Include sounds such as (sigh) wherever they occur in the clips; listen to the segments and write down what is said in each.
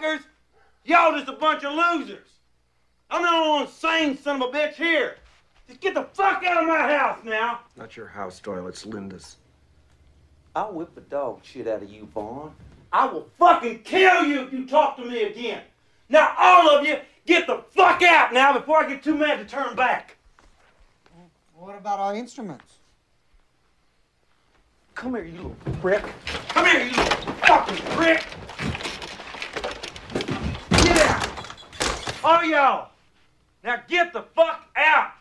motherfuckers. Y'all just a bunch of losers. I'm the only one sane son of a bitch here. Just get the fuck out of my house now. Not your house, Doyle. It's Linda's. I'll whip the dog shit out of you, Vaughn. I will fucking kill you if you talk to me again. Now, all of you, get the fuck out now before I get too mad to turn back. What about our instruments? Come here, you little prick. Come here, you little fucking prick. Get out. All y'all. Now get the fuck out.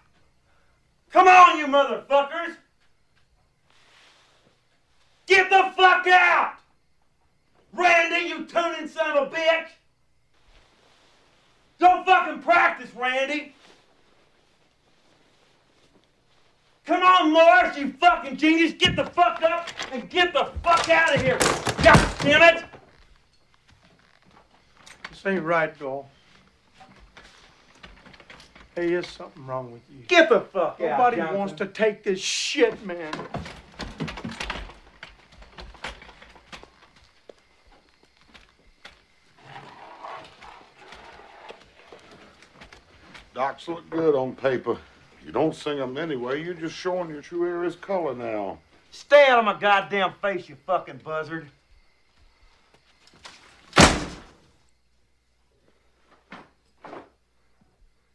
Come on, you motherfuckers. Get the fuck out. Randy, you tuning son of a bitch. Don't fucking practice, Randy. Come on, Morris, you fucking genius. Get the fuck up and get the fuck out of here. God damn it. This ain't right, Doyle. Hey, there's something wrong with you. Get the fuck out. Nobody wants to take this shit, man. Docs look good on paper. You don't sing them anyway. You're just showing your true area's color now. Stay out of my goddamn face, you fucking buzzard.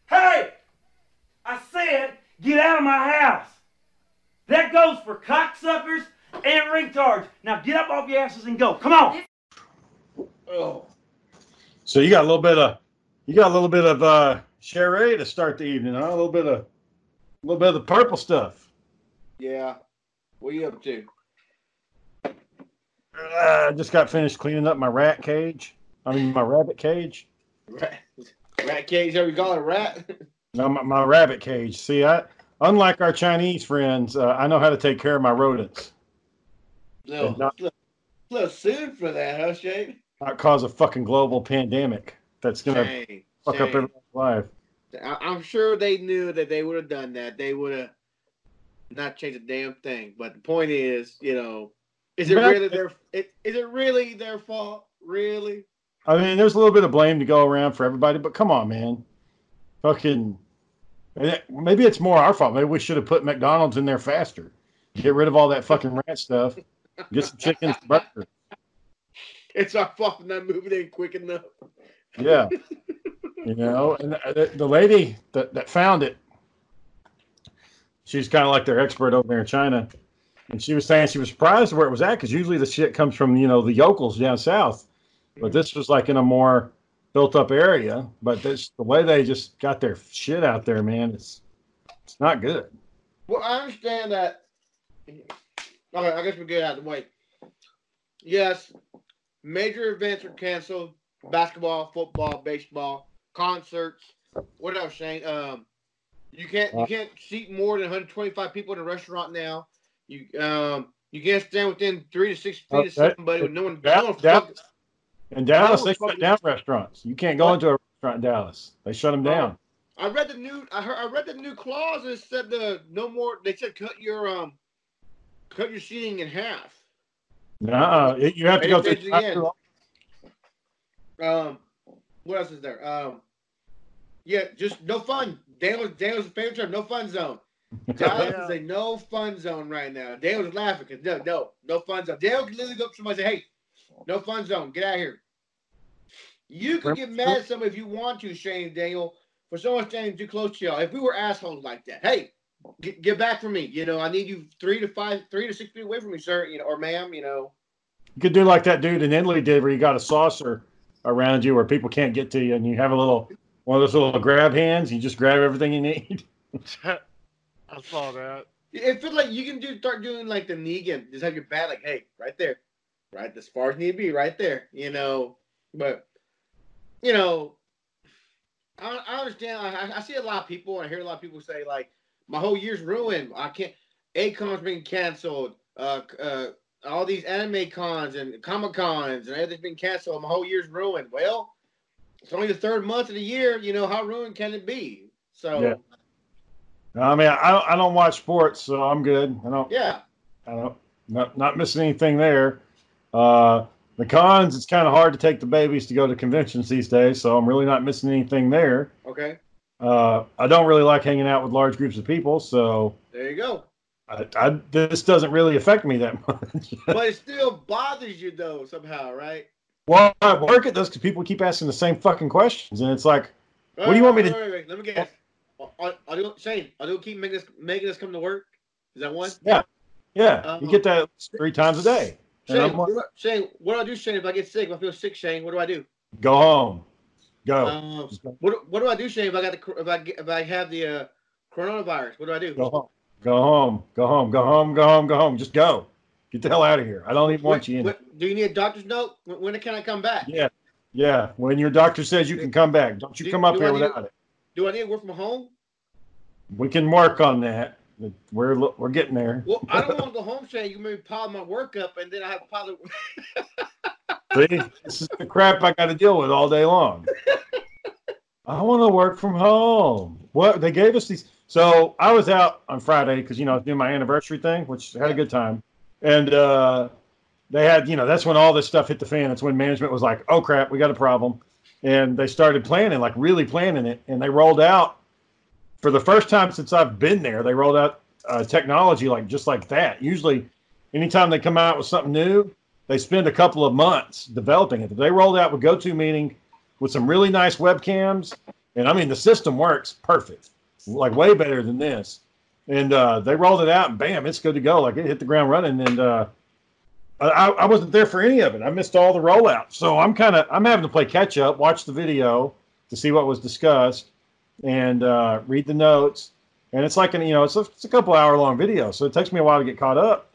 Hey! I said, get out of my house. That goes for cocksuckers and retards. Now get up off your asses and go. Come on. Oh. So you got a little bit of you got a little bit of uh Sherry to start the evening, huh? A little bit of a little bit of the purple stuff. Yeah. What are you up to? Uh, I just got finished cleaning up my rat cage. I mean my rabbit cage. Rat, rat cage? How we call it? Rat? No, my, my rabbit cage. See, I unlike our Chinese friends, uh, I know how to take care of my rodents. No. Not- Little, soon for that, huh, Shane? Not cause a fucking global pandemic that's gonna Shane. fuck up everyone's life. I'm sure they knew that they would have done that. They would have not changed a damn thing. But the point is, you know, is it really their? It, is it really their fault? Really? I mean, there's a little bit of blame to go around for everybody, but come on, man. Fucking, eh, maybe it's more our fault. Maybe we should have put McDonald's in there faster. Get rid of all that fucking rat stuff. Get some chicken, burger. (laughs) It's our fault for not moving in quick enough. Yeah. (laughs) You know, and the, the lady that, that found it, she's kind of like their expert over there in China. And she was saying she was surprised where it was at because usually the shit comes from, you know, the yokels down south. But this was like in a more built up area. But this the way they just got their shit out there, man, it's it's not good. Well, I understand that. Okay, I guess we get out of the way. Yes, major events are canceled: basketball, football, baseball, concerts. What else, Shane? Um, you can't you can't seat more than 125 people in a restaurant now. You um you can't stand within three to six feet Uh, of somebody with no one. Down, no one fucking- In Dallas, Oh, they shut down restaurants. You can't go What? into a restaurant in Dallas. They shut them down. I read the new. I heard. I read the new clause. And it said the no more. They said cut your um, cut your seating in half. Nuh-uh. It- You have to go Maybe through. change it again. Um, what else is there? Um, yeah, just no fun. Daniel, Daniel's favorite term, no fun zone. (laughs) Dallas is a no fun zone right now. Daniel was laughing because no, no, no fun zone. Daniel could literally go up to somebody and say, "Hey, no fun zone, get out of here." You could get mad at somebody if you want to, Shane Daniel, for someone standing too close to y'all. If we were assholes like that, hey, get, get back from me. You know, I need you three to five, three to six feet away from me, sir. You know, or ma'am. You know. You could do like that dude in Italy did, where you got a saucer around you where people can't get to you, and you have a little one of those little grab hands. You just grab everything you need. (laughs) I saw that. It feels like you can do start doing like the Negan. Just have your bat like, hey, right there, right as far as need be, right there. You know, but you know, I, I understand. I, I see a lot of people. I hear a lot of people say like, my whole year's ruined. I can't. A-Kon's being canceled. Uh, uh, all these anime cons and comic cons and everything's been canceled. My whole year's ruined. Well, it's only the third month of the year. You know how ruined can it be? So Yeah. I mean, I don't, I don't watch sports, so I'm good. I don't, yeah. I don't, not, not missing anything there. Uh, the cons, it's kind of hard to take the babies to go to conventions these days, so I'm really not missing anything there. Okay. Uh, I don't really like hanging out with large groups of people, so There you go. I, I, this doesn't really affect me that (laughs) much. But it still bothers you though somehow, right? well, I work at does because people keep asking the same fucking questions, and it's like, What do you want me to- wait, Let me guess. Are, are they, Shane, are they keep making us making us come to work? Is that one? yeah, yeah, you Um, get that three times a day. Shane, what like, Shane, what do I do, Shane? If I get sick, if I feel sick, Shane, what do I do? go home, go, Um, go. what, do- what do I do, Shane? If I got the if I if I have the uh, coronavirus, what do I do? go home, go home, go home, go home, go home, go home. Just go. Get the hell out of here. I don't even want When- you in. when- do you need a doctor's note? When, when can I come back? Yeah, yeah. When your doctor says you can come back, don't you Do- come up here without it. Do I need to work from home? We can work on that. We're we're getting there. Well, I don't want to go home, Shane. You maybe pile my work up, and then I have to pile the. (laughs) See, this is the crap I got to deal with all day long. I want to work from home. What they gave us these. So I was out on Friday because you know I was doing my anniversary thing, which had a good time, and uh, they had you know that's when all this stuff hit the fan. That's when management was like, "Oh crap, we got a problem," and they started planning, like really planning it, and they rolled out for the first time since I've been there. They rolled out uh, technology like just like that. Usually, anytime they come out with something new, they spend a couple of months developing it. They rolled out with GoToMeeting with some really nice webcams, and I mean the system works perfect, like way better than this. And uh, they rolled it out, and bam, it's good to go. Like it hit the ground running. And uh, I, I wasn't there for any of it. I missed all the rollout, so I'm kind of I'm having to play catch up, watch the video to see what was discussed, and uh, read the notes. And it's like an you know it's a, it's a couple hour long video, so it takes me a while to get caught up.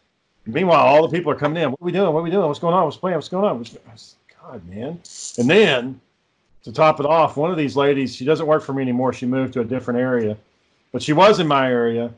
Meanwhile, all the people are coming in. What are we doing? What are we doing? What's going on? What's playing? What's going on? What's- God, man. And then to top it off, one of these ladies, she doesn't work for me anymore. She moved to a different area, but she was in my area.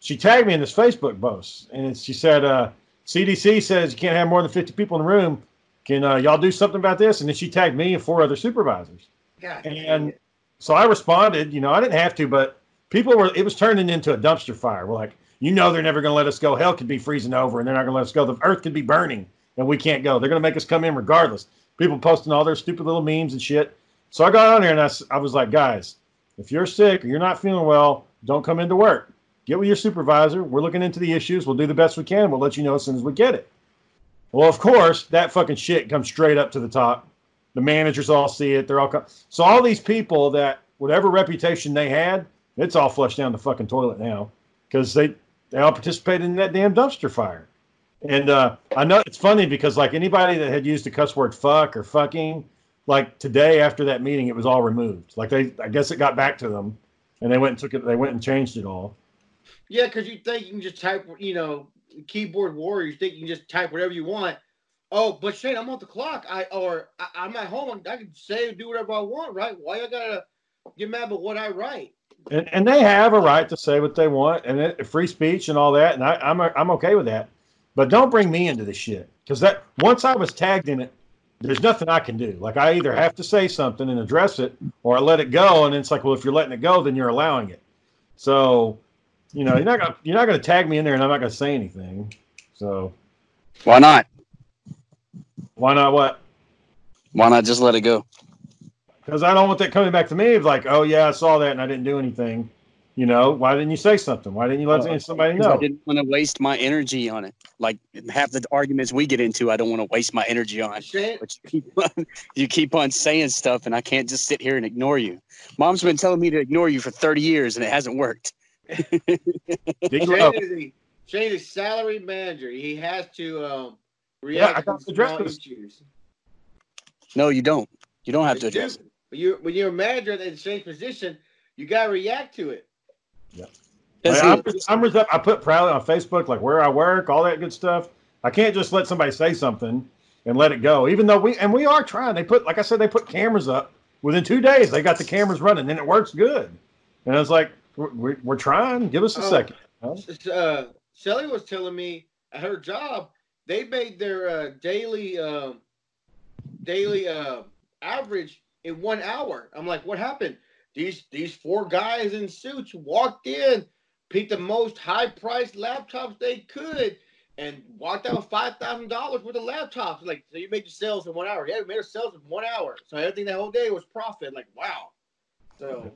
She tagged me in this Facebook post, and she said, uh, "CDC says you can't have more than 50 people in the room. Can uh, y'all do something about this?" And then she tagged me and four other supervisors. God, And so I responded. You know, I didn't have to, but people were. It was turning into a dumpster fire. We're like, you know, they're never going to let us go. Hell could be freezing over, and they're not going to let us go. The earth could be burning, and we can't go. They're going to make us come in regardless. People posting all their stupid little memes and shit. So I got on here and I was like, guys, if you're sick or you're not feeling well, don't come into work. Get with your supervisor. We're looking into the issues. We'll do the best we can. We'll let you know as soon as we get it. Well, of course, that fucking shit comes straight up to the top. The managers all see it. They're all co- so all these people that whatever reputation they had, it's all flushed down the fucking toilet now because they they all participated in that damn dumpster fire. And uh, I know it's funny because like anybody that had used the cuss word fuck or fucking, like today after that meeting, it was all removed. Like they, I guess it got back to them, and they went and took it. They went and changed it all. Yeah, because you think you can just type, you know, keyboard warrior. You think you can just type whatever you want. Oh, but Shane, I'm on the clock. I or I, I'm at home. I can say do whatever I want, right? Why I gotta get mad about what I write? And, and they have a right to say what they want and it, free speech and all that and I, I'm I'm okay with that, but don't bring me into this shit because that once I was tagged in it, there's nothing I can do. Like I either have to say something and address it, or I let it go, and it's like, well, if you're letting it go, then you're allowing it. So, you know, you're not gonna you're not gonna tag me in there, and I'm not gonna say anything. So Why not? why not what? Why not just let it go? Because I don't want that coming back to me of like, oh yeah, I saw that and I didn't do anything. You know, why didn't you say something? Why didn't you let Uh, know? I didn't want to waste my energy on it. Like half the arguments we get into, I don't want to waste my energy on. Shane, But you keep on, you keep on saying stuff, and I can't just sit here and ignore you. Mom's been telling me to ignore you for 30 years, and it hasn't worked. (laughs) D-Lo. Shane is Shane is salary manager. He has to um, I react got to to address issues. No, you don't. You don't have You to address do. it. When you're when you're a manager in the same position, you gotta react to it. That's Like, I'm. I'm res- I put proudly on Facebook, like where I work, all that good stuff. I can't just let somebody say something and let it go. Even though we and we are trying. They put, like I said, they put cameras up. Within two days, they got the cameras running, and it works good. And I was like, we're, we're, we're trying. Give us a Oh. second. Uh, Shelly was telling me at her job they made their uh, daily um, daily uh, average in one hour. I'm like, what happened? these these four guys in suits walked in, picked the most high priced laptops they could, and walked out with five thousand dollars worth of laptops. Like, so you made your sales in one hour. Yeah, we made our sales in one hour. So everything that whole day was profit. Like, wow. So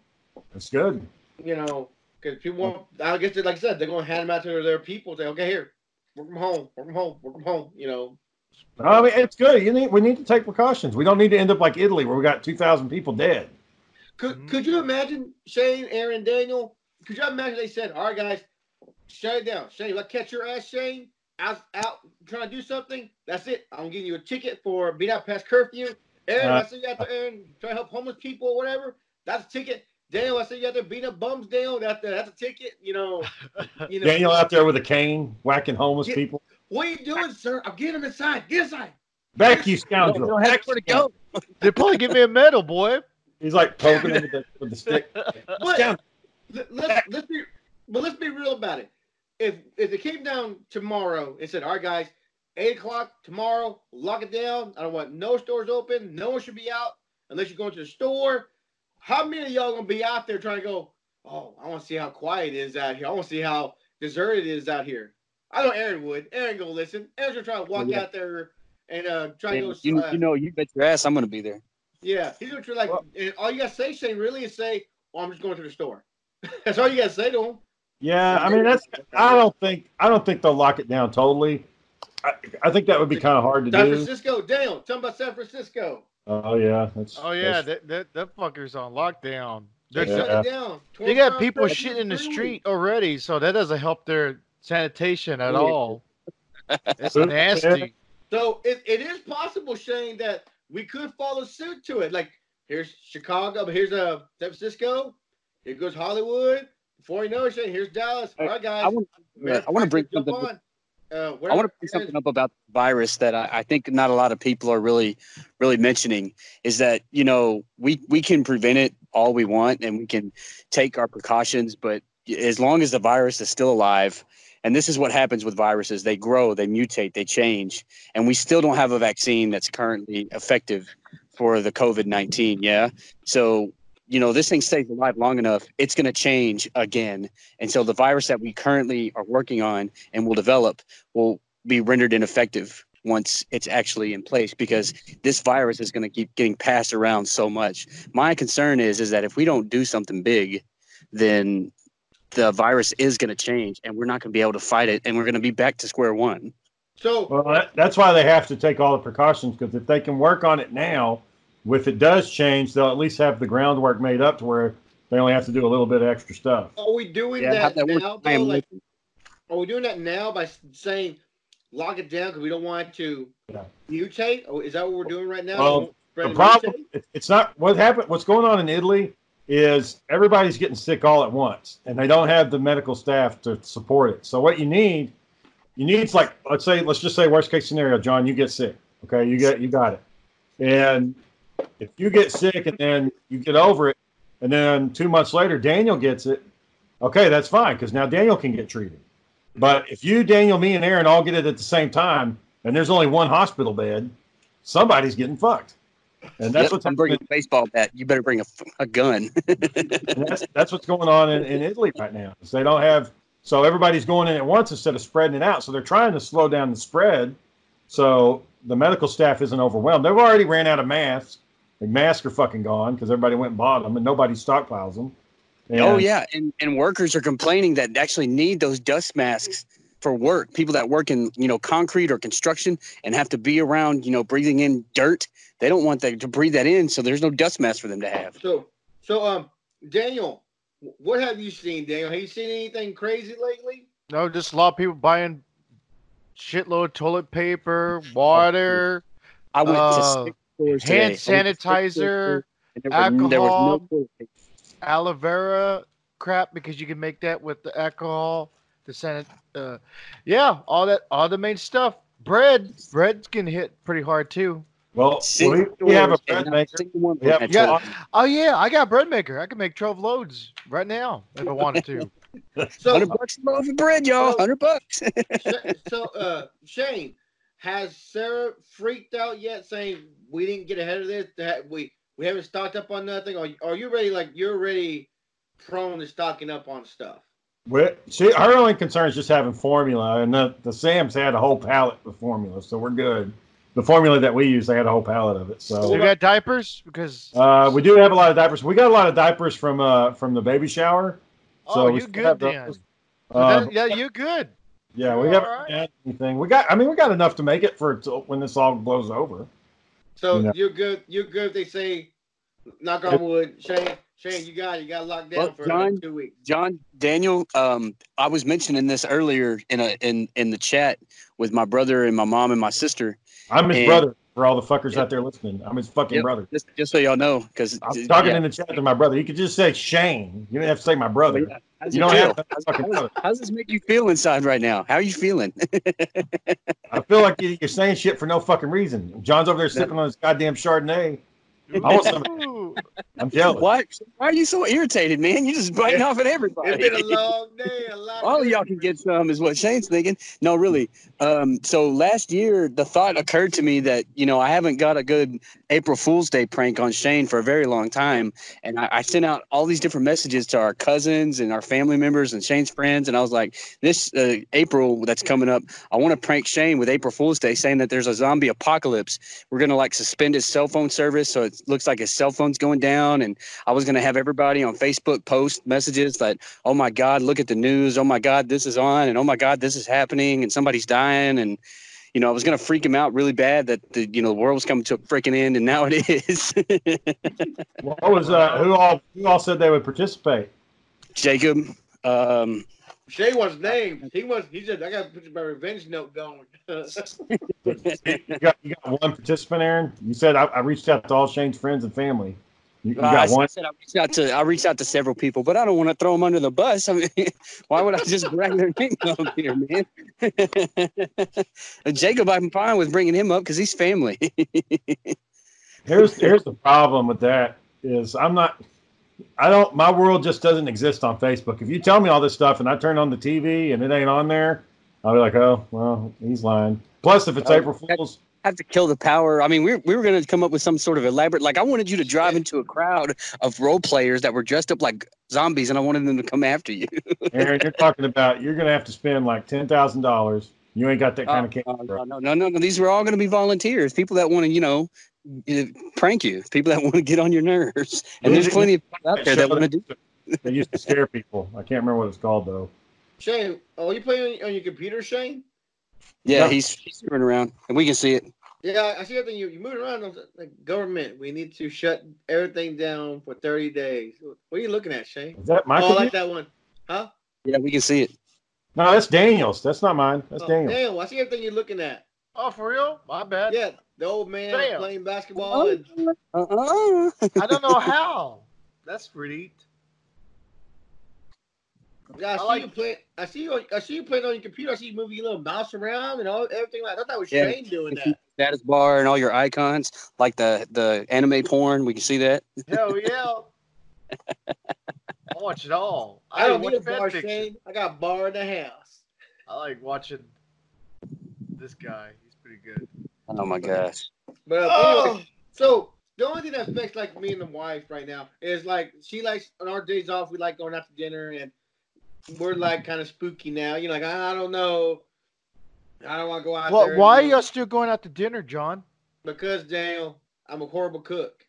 That's good. you know, because people want, I guess, they- like I said, they're going to hand them out to their people. Say, okay, here, work from home, work from home, work from home. You know, I mean, it's good. You need we need to take precautions. We don't need to end up like Italy where we got two thousand people dead. could could you imagine Shane, Aaron, Daniel? Could you imagine they said, all right, guys, shut it down. Shane, if I catch your ass, Shane, out out trying to do something, that's it. I'm giving you a ticket for being out past curfew. Aaron, I Uh, see you out there, Aaron, trying to help homeless people or whatever. That's a ticket. Daniel, I see you out there beating up bums, Daniel. That, that's a ticket. You know, (laughs) you know. Daniel out there with a cane whacking homeless Yeah. people. What are you doing, sir? I'm getting him inside. Get inside. Back you You scoundrel! don't have Back, where to go. They probably give me a medal, boy. He's like poking him with the, with the stick. But let, let's let's be but let's be real about it. If if it came down tomorrow and said, "All right, guys, eight o'clock tomorrow, lock it down. I don't want no stores open. No one should be out unless you're going to the store." How many of y'all gonna be out there trying to go? Oh, I want to see how quiet it is out here. I want to see how deserted it is out here. I know Aaron would. Aaron go listen. Aaron's gonna try to walk Yeah. out there and uh try to go. You, uh, you know, you bet your ass I'm going to be there. yeah, he's gonna try like, Well- and all you gotta say, Shane, really, is say, "Oh, I'm just going to the store." (laughs) That's all you gotta say to him. Yeah, I mean that's. I don't think. I don't think they'll lock it down totally. I, I think that would be kind of hard to San do. San Francisco, Daniel, tell me about San Francisco. Oh yeah, that's. Oh yeah, that's- that that, that fucker's on lockdown. They They're- Yeah. shut it down. They got people shitting in the street already, so that doesn't help their sanitation at all. It's nasty. So it, it is possible, Shane, that we could follow suit to it. Like here's Chicago, but here's uh San Francisco. Here goes Hollywood. Before you know it, Shane, here's Dallas. All right, guys. I want, Matter I want to bring fact, jump something. on. Uh, I want to bring something up about the virus that I, I think not a lot of people are really, really mentioning is that you know we we can prevent it all we want and we can take our precautions, but as long as the virus is still alive, and this is what happens with viruses: they grow, they mutate, they change, and we still don't have a vaccine that's currently effective for the COVID nineteen. Yeah, so you know this thing stays alive long enough, it's going to change again, and so the virus that we currently are working on and will develop will be rendered ineffective once it's actually in place because this virus is going to keep getting passed around so much. My concern is is that if we don't do something big, then the virus is going to change and we're not going to be able to fight it and we're going to be back to square one. So Well, that, that's why they have to take all the precautions because if they can work on it now, if it does change, they'll at least have the groundwork made up to where they only have to do a little bit of extra stuff. are we doing Yeah, that, that now? Though? Like, are we doing that now by saying lock it down because we don't want it to Yeah. mutate? Or is that what we're doing right now? Well, We won't spread The problem mutate? it's not what happened. What's going on in Italy is everybody's getting sick all at once, and they don't have the medical staff to support it. So what you need, you need like let's say let's just say worst case scenario, John, you get sick. Okay, you get you got it, and if you get sick and then you get over it, and then two months later Daniel gets it, okay, that's fine because now Daniel can get treated. But if you, Daniel, me, and Aaron all get it at the same time, and there's only one hospital bed, somebody's getting fucked. And that's Yep, what's I'm bringing a baseball bat. You better bring a, a gun. (laughs) that's, that's what's going on in, in Italy right now. Is they don't have so everybody's going in at once instead of spreading it out. So they're trying to slow down the spread. So the medical staff isn't overwhelmed. They've already ran out of masks. The masks are fucking gone because everybody went and bought them, and nobody stockpiles them. Oh yeah, and and workers are complaining that they actually need those dust masks for work. People that work in you know concrete or construction and have to be around you know breathing in dirt. They don't want that to breathe that in, so there's no dust mask for them to have. So, so um, Daniel, what have you seen, Daniel? Have you seen anything crazy lately? No, just a lot of people buying shitload of toilet paper, water, I went Uh, to stores hand I went to sanitizer, and there, was, there was alcohol. no aloe vera crap because you can make that with the alcohol. The Senate, uh, yeah, all that, all the main stuff. Bread, bread's getting hit pretty hard too. Well, we, we have a bread maker. single one We have had Yeah. toilet Oh yeah, I got a bread maker. I can make twelve loads right now if I wanted to. (laughs) So, Hundred bucks a loaf of bread, y'all. Hundred bucks. (laughs) So uh, Shane, has Sarah freaked out yet, saying we didn't get ahead of this? That we We haven't stocked up on nothing. Or are you ready? Like you're ready, prone to stocking up on stuff. We, she, her only concern is just having formula, and the, the Sam's had a whole pallet of formula, so we're good. The formula that we use, they had a whole pallet of it. So So you got diapers because uh, we do have a lot of diapers. We got a lot of diapers from uh, from the baby shower. oh, you good have then? Uh, yeah, you good. yeah, we you're haven't all right. had anything. We got. I mean, we got enough to make it for when this all blows over. So You know. you're good. You're good. If they say, knock on wood, Shane. Shane, you got it. You got locked down Well, for John- like two weeks. John Daniel, um, I was mentioning this earlier in a in in the chat with my brother and my mom and my sister. I'm his And- brother for all the fuckers Yep. out there listening. I'm his fucking Yep. brother. Just, just so y'all know, because I'm talking in the chat to my brother. You could just say Shane. You don't have to say my brother. How's You don't feel? have to How's, fucking how's- brother. how's this make you feel inside right now? How are you feeling? (laughs) I feel like you- you're saying shit for no fucking reason. John's over there sipping on his goddamn Chardonnay. I want some. Ooh. I'm jealous. Why? Why are you so irritated, man? You're just biting off at everybody. It's been a long day. A lot. All of y'all can get some, is what Shane's thinking. No, really. Um, so last year, the thought occurred to me that you know I haven't got a good April Fool's Day prank on Shane for a very long time, and I, I sent out all these different messages to our cousins and our family members and Shane's friends, and I was like, this uh, April that's coming up, I want to prank Shane with April Fool's Day, saying that there's a zombie apocalypse. We're gonna like suspend his cell phone service, so it looks like his cell phone's going down, and I was gonna have everybody on Facebook post messages that oh my god look at the news oh my god this is on and oh my god this is happening and somebody's dying and you know i was going to freak him out really bad that the you know the world was coming to a freaking end and now it is (laughs) What was uh? Who all? Who all said they would participate? jacob um Shane wants names. He was. He said, "I got to put my revenge note going." (laughs) You got, you got one participant, Aaron. You said I, I reached out to all Shane's friends and family. You, you I, got I one. said I reached out to I reached out to several people, but I don't want to throw them under the bus. I mean, (laughs) why would I just drag their name (laughs) up here, man? (laughs) Jacob, I'm fine with bringing him up because he's family. Here's here's the problem with that is I'm not. I don't. My world just doesn't exist on Facebook. If you tell me all this stuff and I turn on the TV and it ain't on there, I'll be like, oh well, he's lying. Plus, if it's Oh, April Fools, have to kill the power. I mean, we, we were going to come up with some sort of elaborate, like I wanted you to drive into a crowd of role players that were dressed up like zombies, and I wanted them to come after you. (laughs) Aaron, you're talking about you're gonna have to spend like ten thousand dollars. You ain't got that kind of cash. Oh, no, no, no, no, no. These were all going to be volunteers, people that want to, you know, eh, prank you, people that want to get on your nerves. And there's plenty of people out there that want to do. (laughs) They used to scare people. I can't remember what it's called though. Shane, oh, you playing on your computer, Shane? Yeah, No. he's he's running around, and we can see it. Yeah, I see everything you you moving around. I was Like government, we need to shut everything down for thirty days. What are you looking at, Shane? Is that my oh, I like that one. Huh? Yeah, we can see it. No, that's Daniel's. That's not mine. That's Oh, Daniel's. damn, I see everything you're looking at. Oh, for real? My bad. Yeah, the old man Damn. playing basketball. Uh-huh. And, Uh-uh. I don't know how. That's pretty. Yeah, I I see like- you play. I see you. I see you playing on your computer. I see you moving your little mouse around and all everything like. I thought that was Yeah. Shane doing that. Status bar and all your icons, like the the anime porn. We can see that. Hell (laughs) yeah. I watch it all. I don't watch need a bar, fiction. Shane. I got a bar in the house. I like watching this guy. He's pretty good. Oh my gosh. But uh, Oh. anyway, so the only thing that affects like me and the wife right now is like she likes on our days off we like going out to dinner and we're like kind of spooky now. You know, like I, I don't know, I don't want to go out Well, there. why are you know, y'all still going out to dinner, John? Because Daniel, I'm a horrible cook.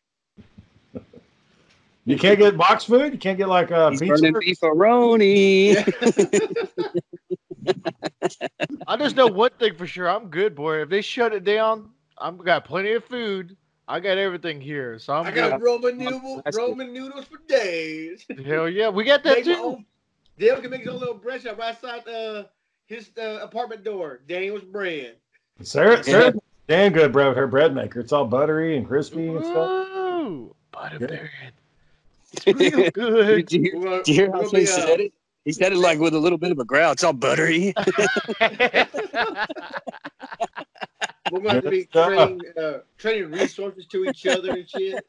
You can't get box food. You can't get like a He's pizza. burning beefaroni. (laughs) I just know one thing for sure. I'm good, boy. If they shut it down, I'm got plenty of food. I got everything here, so I'm I good. got Roman noodles, Roman noodles for days. Hell yeah, we got that Make too. Own- Daniel can make his own little bread shop right outside uh, his uh, apartment door. Daniel's bread. Sarah, Sarah, damn good bread with her bread maker. It's all buttery and crispy and stuff. Ooh, butter Yeah. bread. It's real (laughs) good. Did you hear, We'll- you hear how we'll Shane uh, said it? He said it like with a little bit of a growl. It's all buttery. (laughs) (laughs) We're going to be Good stuff. trading, uh, trading resources to each other and shit.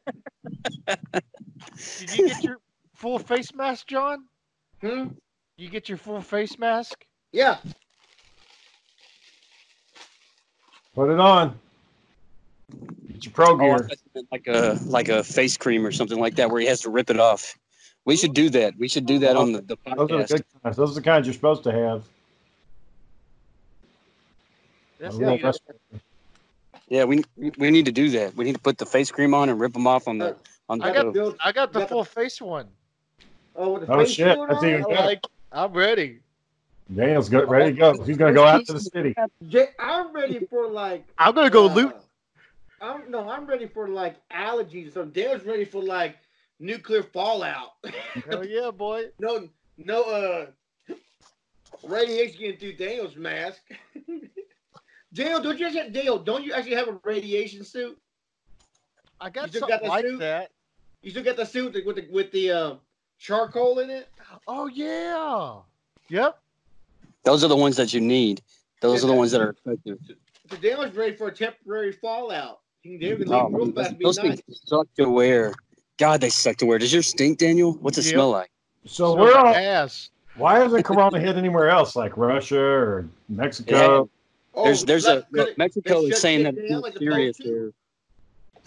Did you get your full face mask, John? Hmm? You get your full face mask? Yeah. Put it on. It's your pro Oh, gear. thought you meant like a like a face cream or something like that, where he has to rip it off. We should do that. We should do that on the, the podcast. Those are the good kinds. Those are the kinds you're supposed to have. That's A real Yeah, we we need to do that. We need to put the face cream on and rip them off on the on the I got I Got the- full face one. Oh, the Oh, shit, that's even I better. like. I'm ready. Daniel's go, ready to go. He's going to go out to the city. I'm ready (laughs) for like. I'm gonna go uh, loot. I'm no, I'm ready for like allergies. So Dale's ready for like nuclear fallout. (laughs) Hell yeah, boy. no, no, uh, radiation getting through Dale's mask. (laughs) Dale, don't you actually, Dale? Don't you actually have a radiation suit? I got still something got the like suit? that. You still got the suit with the with the uh, charcoal in it? Oh yeah. Yep. Those are the ones that you need. Those are the ones that are effective. So Dale's ready for a temporary fallout. He can, Dale can Oh, leave real man, fast. those nice. things suck to wear. God, they suck to wear. Does your stink, Daniel? What's it Yep. smell like? So So we're all, ass. why hasn't Corona hit anywhere else, like Russia or Mexico? Oh, There's there's a it- Mexico is saying that it's not like serious Pope too? there.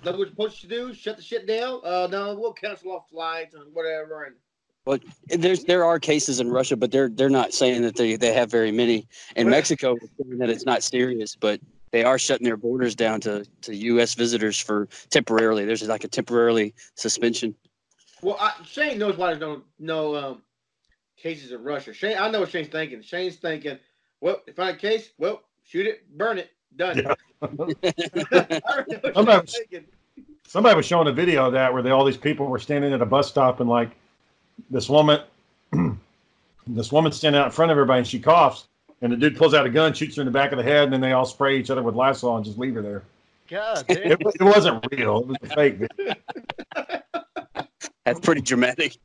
That's what we're supposed to do? Shut the shit down? Uh, no, we'll cancel off flights and whatever. And But there's there are cases in Russia, but they're they're not saying that they, they have very many. In Mexico is saying that it's not serious, but they are shutting their borders down to, to U.S. visitors for temporarily. There's like a temporarily suspension. well, I, Shane knows why there's no no um cases in Russia. Shane, I know what Shane's thinking. Shane's thinking, well, if I had a case, well, shoot it, burn it, done. Yeah. (laughs) I already know what Sometimes- Shane's thinking. Somebody was showing a video of that where they, all these people were standing at a bus stop and like this woman, (clears throat) this woman standing out in front of everybody and she coughs and the dude pulls out a gun, shoots her in the back of the head, and then they all spray each other with Lysol and just leave her there. God. It, it wasn't real. It was a fake. video. (laughs) That's pretty dramatic.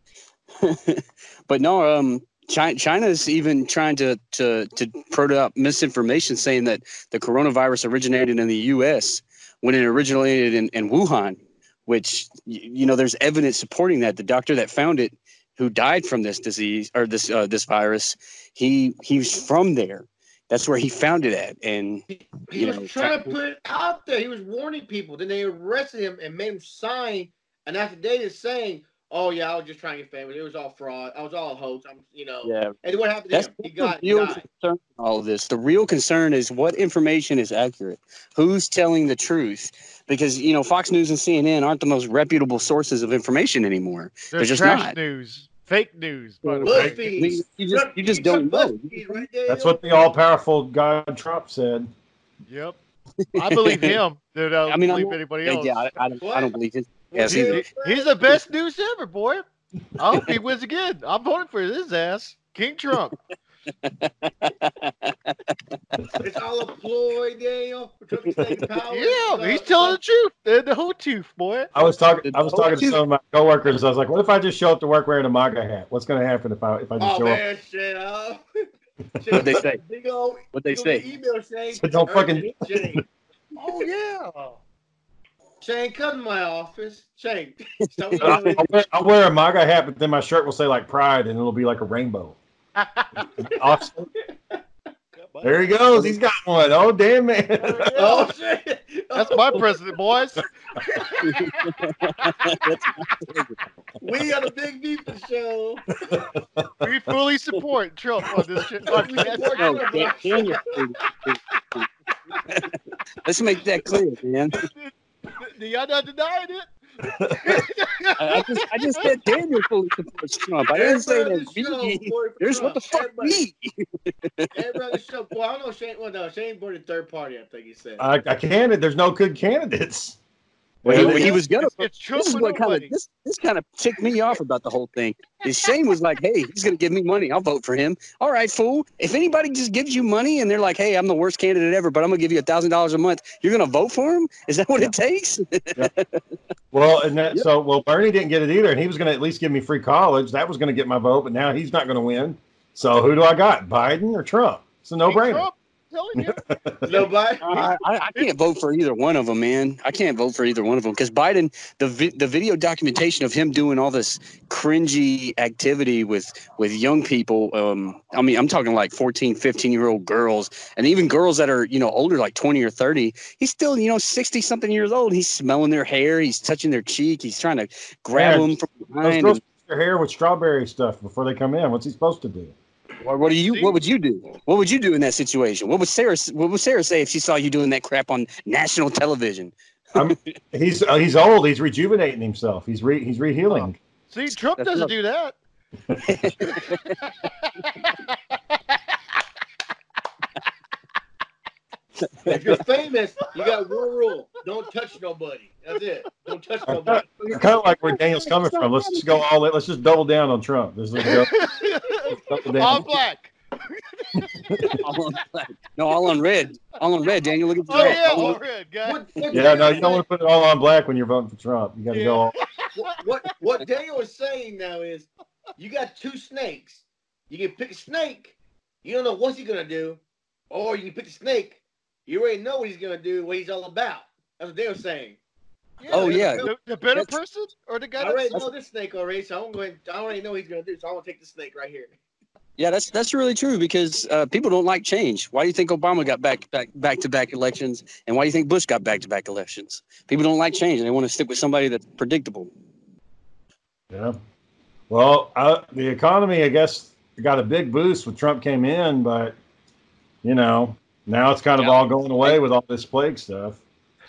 (laughs) but no, um, China, China's even trying to to to put out misinformation saying that the coronavirus originated in the U.S. when it originated in, in Wuhan, which you know there's evidence supporting that. The doctor that found it, who died from this disease or this uh, this virus, he he's from there. That's where he found it at, and He You was know, trying to put it out there. He was warning people. Then they arrested him and made him sign an affidavit saying, "Oh yeah, I was just trying to get famous. It was all fraud. I was all a hoax. I'm, you know." yeah, And what happened to That's him? He the got he real died. concern in all of this. The real concern is what information is accurate. Who's telling the truth? Because you know, Fox News and CNN aren't the most reputable sources of information anymore. They're just trash not. news. Fake news. By the way. I you just you just don't know. Right. That's what the all-powerful God Trump said. Yep. I believe him. (laughs) That I, I mean, I'm believe anybody else. yeah, I, I don't, I don't believe it. Yes, He- either. he's the best news ever, boy. I hope he wins again. I'm voting for his ass. King Trump. (laughs) It's all a ploy, Daniel. for Trump to stay (laughs) power. Yeah, he's telling the truth. And the whole truth, boy. I was talking. I was talking to some of my coworkers. I was like, "What if I just show up to work wearing a MAGA hat? What's going to happen if I if I just Oh show up?" shit. Uh, (laughs) What'd they say? What'd they say? Email Shane. So don't fucking- Urgent, Shane. Oh yeah. Shane, come to my office. Shane, (laughs) I'll, wear, I'll wear a MAGA hat, but then my shirt will say like Pride, and it'll be like a rainbow. (laughs) Awesome. There he goes. He's got one. Oh damn man. Oh, oh shit! That's my president, boys. We got a big beef show. We fully support Trump on this shit. We podcast. support No, Daniel. (laughs) Let's make that clear, man. Do y'all not denying it? (laughs) I, I just I just said Daniel fully supports Trump. I didn't say Everybody that the show we. voted for (laughs) There's what the fuck Everybody- we. Everybody on show. Well, I don't know Shane. Well, no, Shane voted third party. I think he said. I, I can't. There's no good candidates. Well, he, he was gonna. It's This is what kind of this this kind of ticked me off about the whole thing. Is Shane was like, "Hey, he's gonna give me money. I'll vote for him." All right, fool. If anybody just gives you money and they're like, "Hey, I'm the worst candidate ever, but I'm gonna give you a thousand dollars a month," you're gonna vote for him? Is that what it takes? (laughs) Well, and that so well Bernie didn't get it either, and he was going to at least give me free college. That was going to get my vote, but now he's not going to win. So who do I got? Biden or Trump? It's a no-brainer. Trump. Telling you. Nobody. I, I I can't vote for either one of them, man. I can't vote for either one of them because Biden, the vi- the video documentation of him doing all this cringy activity with with young people. Um, I mean, I'm talking like 14, 15 year old girls, and even girls that are you know older, like 20 or 30. He's still you know 60 something years old. He's smelling their hair. He's touching their cheek. He's trying to grab Yeah, them from Those behind. girls and- their hair with strawberry stuff before they come in. What's he supposed to do? Or what do you? What would you do? What would you do in that situation? What would Sarah? What would Sarah say if she saw you doing that crap on national television? He's uh, he's old. He's rejuvenating himself. He's re, he's rehealing. See, Trump That's doesn't not- do that. (laughs) If you're famous, you got one rule: don't touch nobody. That's it. Don't touch nobody. kind of like where Daniel's coming from. Let's just go all in. Let's just double down on Trump. This is go, double down. All black. (laughs) all on black. No, all on red. All on red. Daniel, look at Oh that. yeah, All all red, guy. What, what Yeah, no, you don't want to put it all on black when you're voting for Trump. You got to Yeah. go all. what, what what Daniel is saying now is you got two snakes. You can pick a snake. You don't know what he's gonna do, or you can pick a snake. You already know what he's gonna do, what he's all about. That's what Daniel's saying. Oh, yeah. The, the better That's- person or the guy I already that's know this snake already, so I'm going. I already know what he's gonna do, so I'm gonna take the snake right here. Yeah, that's that's really true because uh, people don't like change. Why do you think Obama got back back back to back elections, and why do you think Bush got back to back elections? People don't like change, and they want to stick with somebody that's predictable. Yeah. Well, uh, the economy, I guess, got a big boost when Trump came in, but you know, now it's kind of Yeah. all going away with all this plague stuff.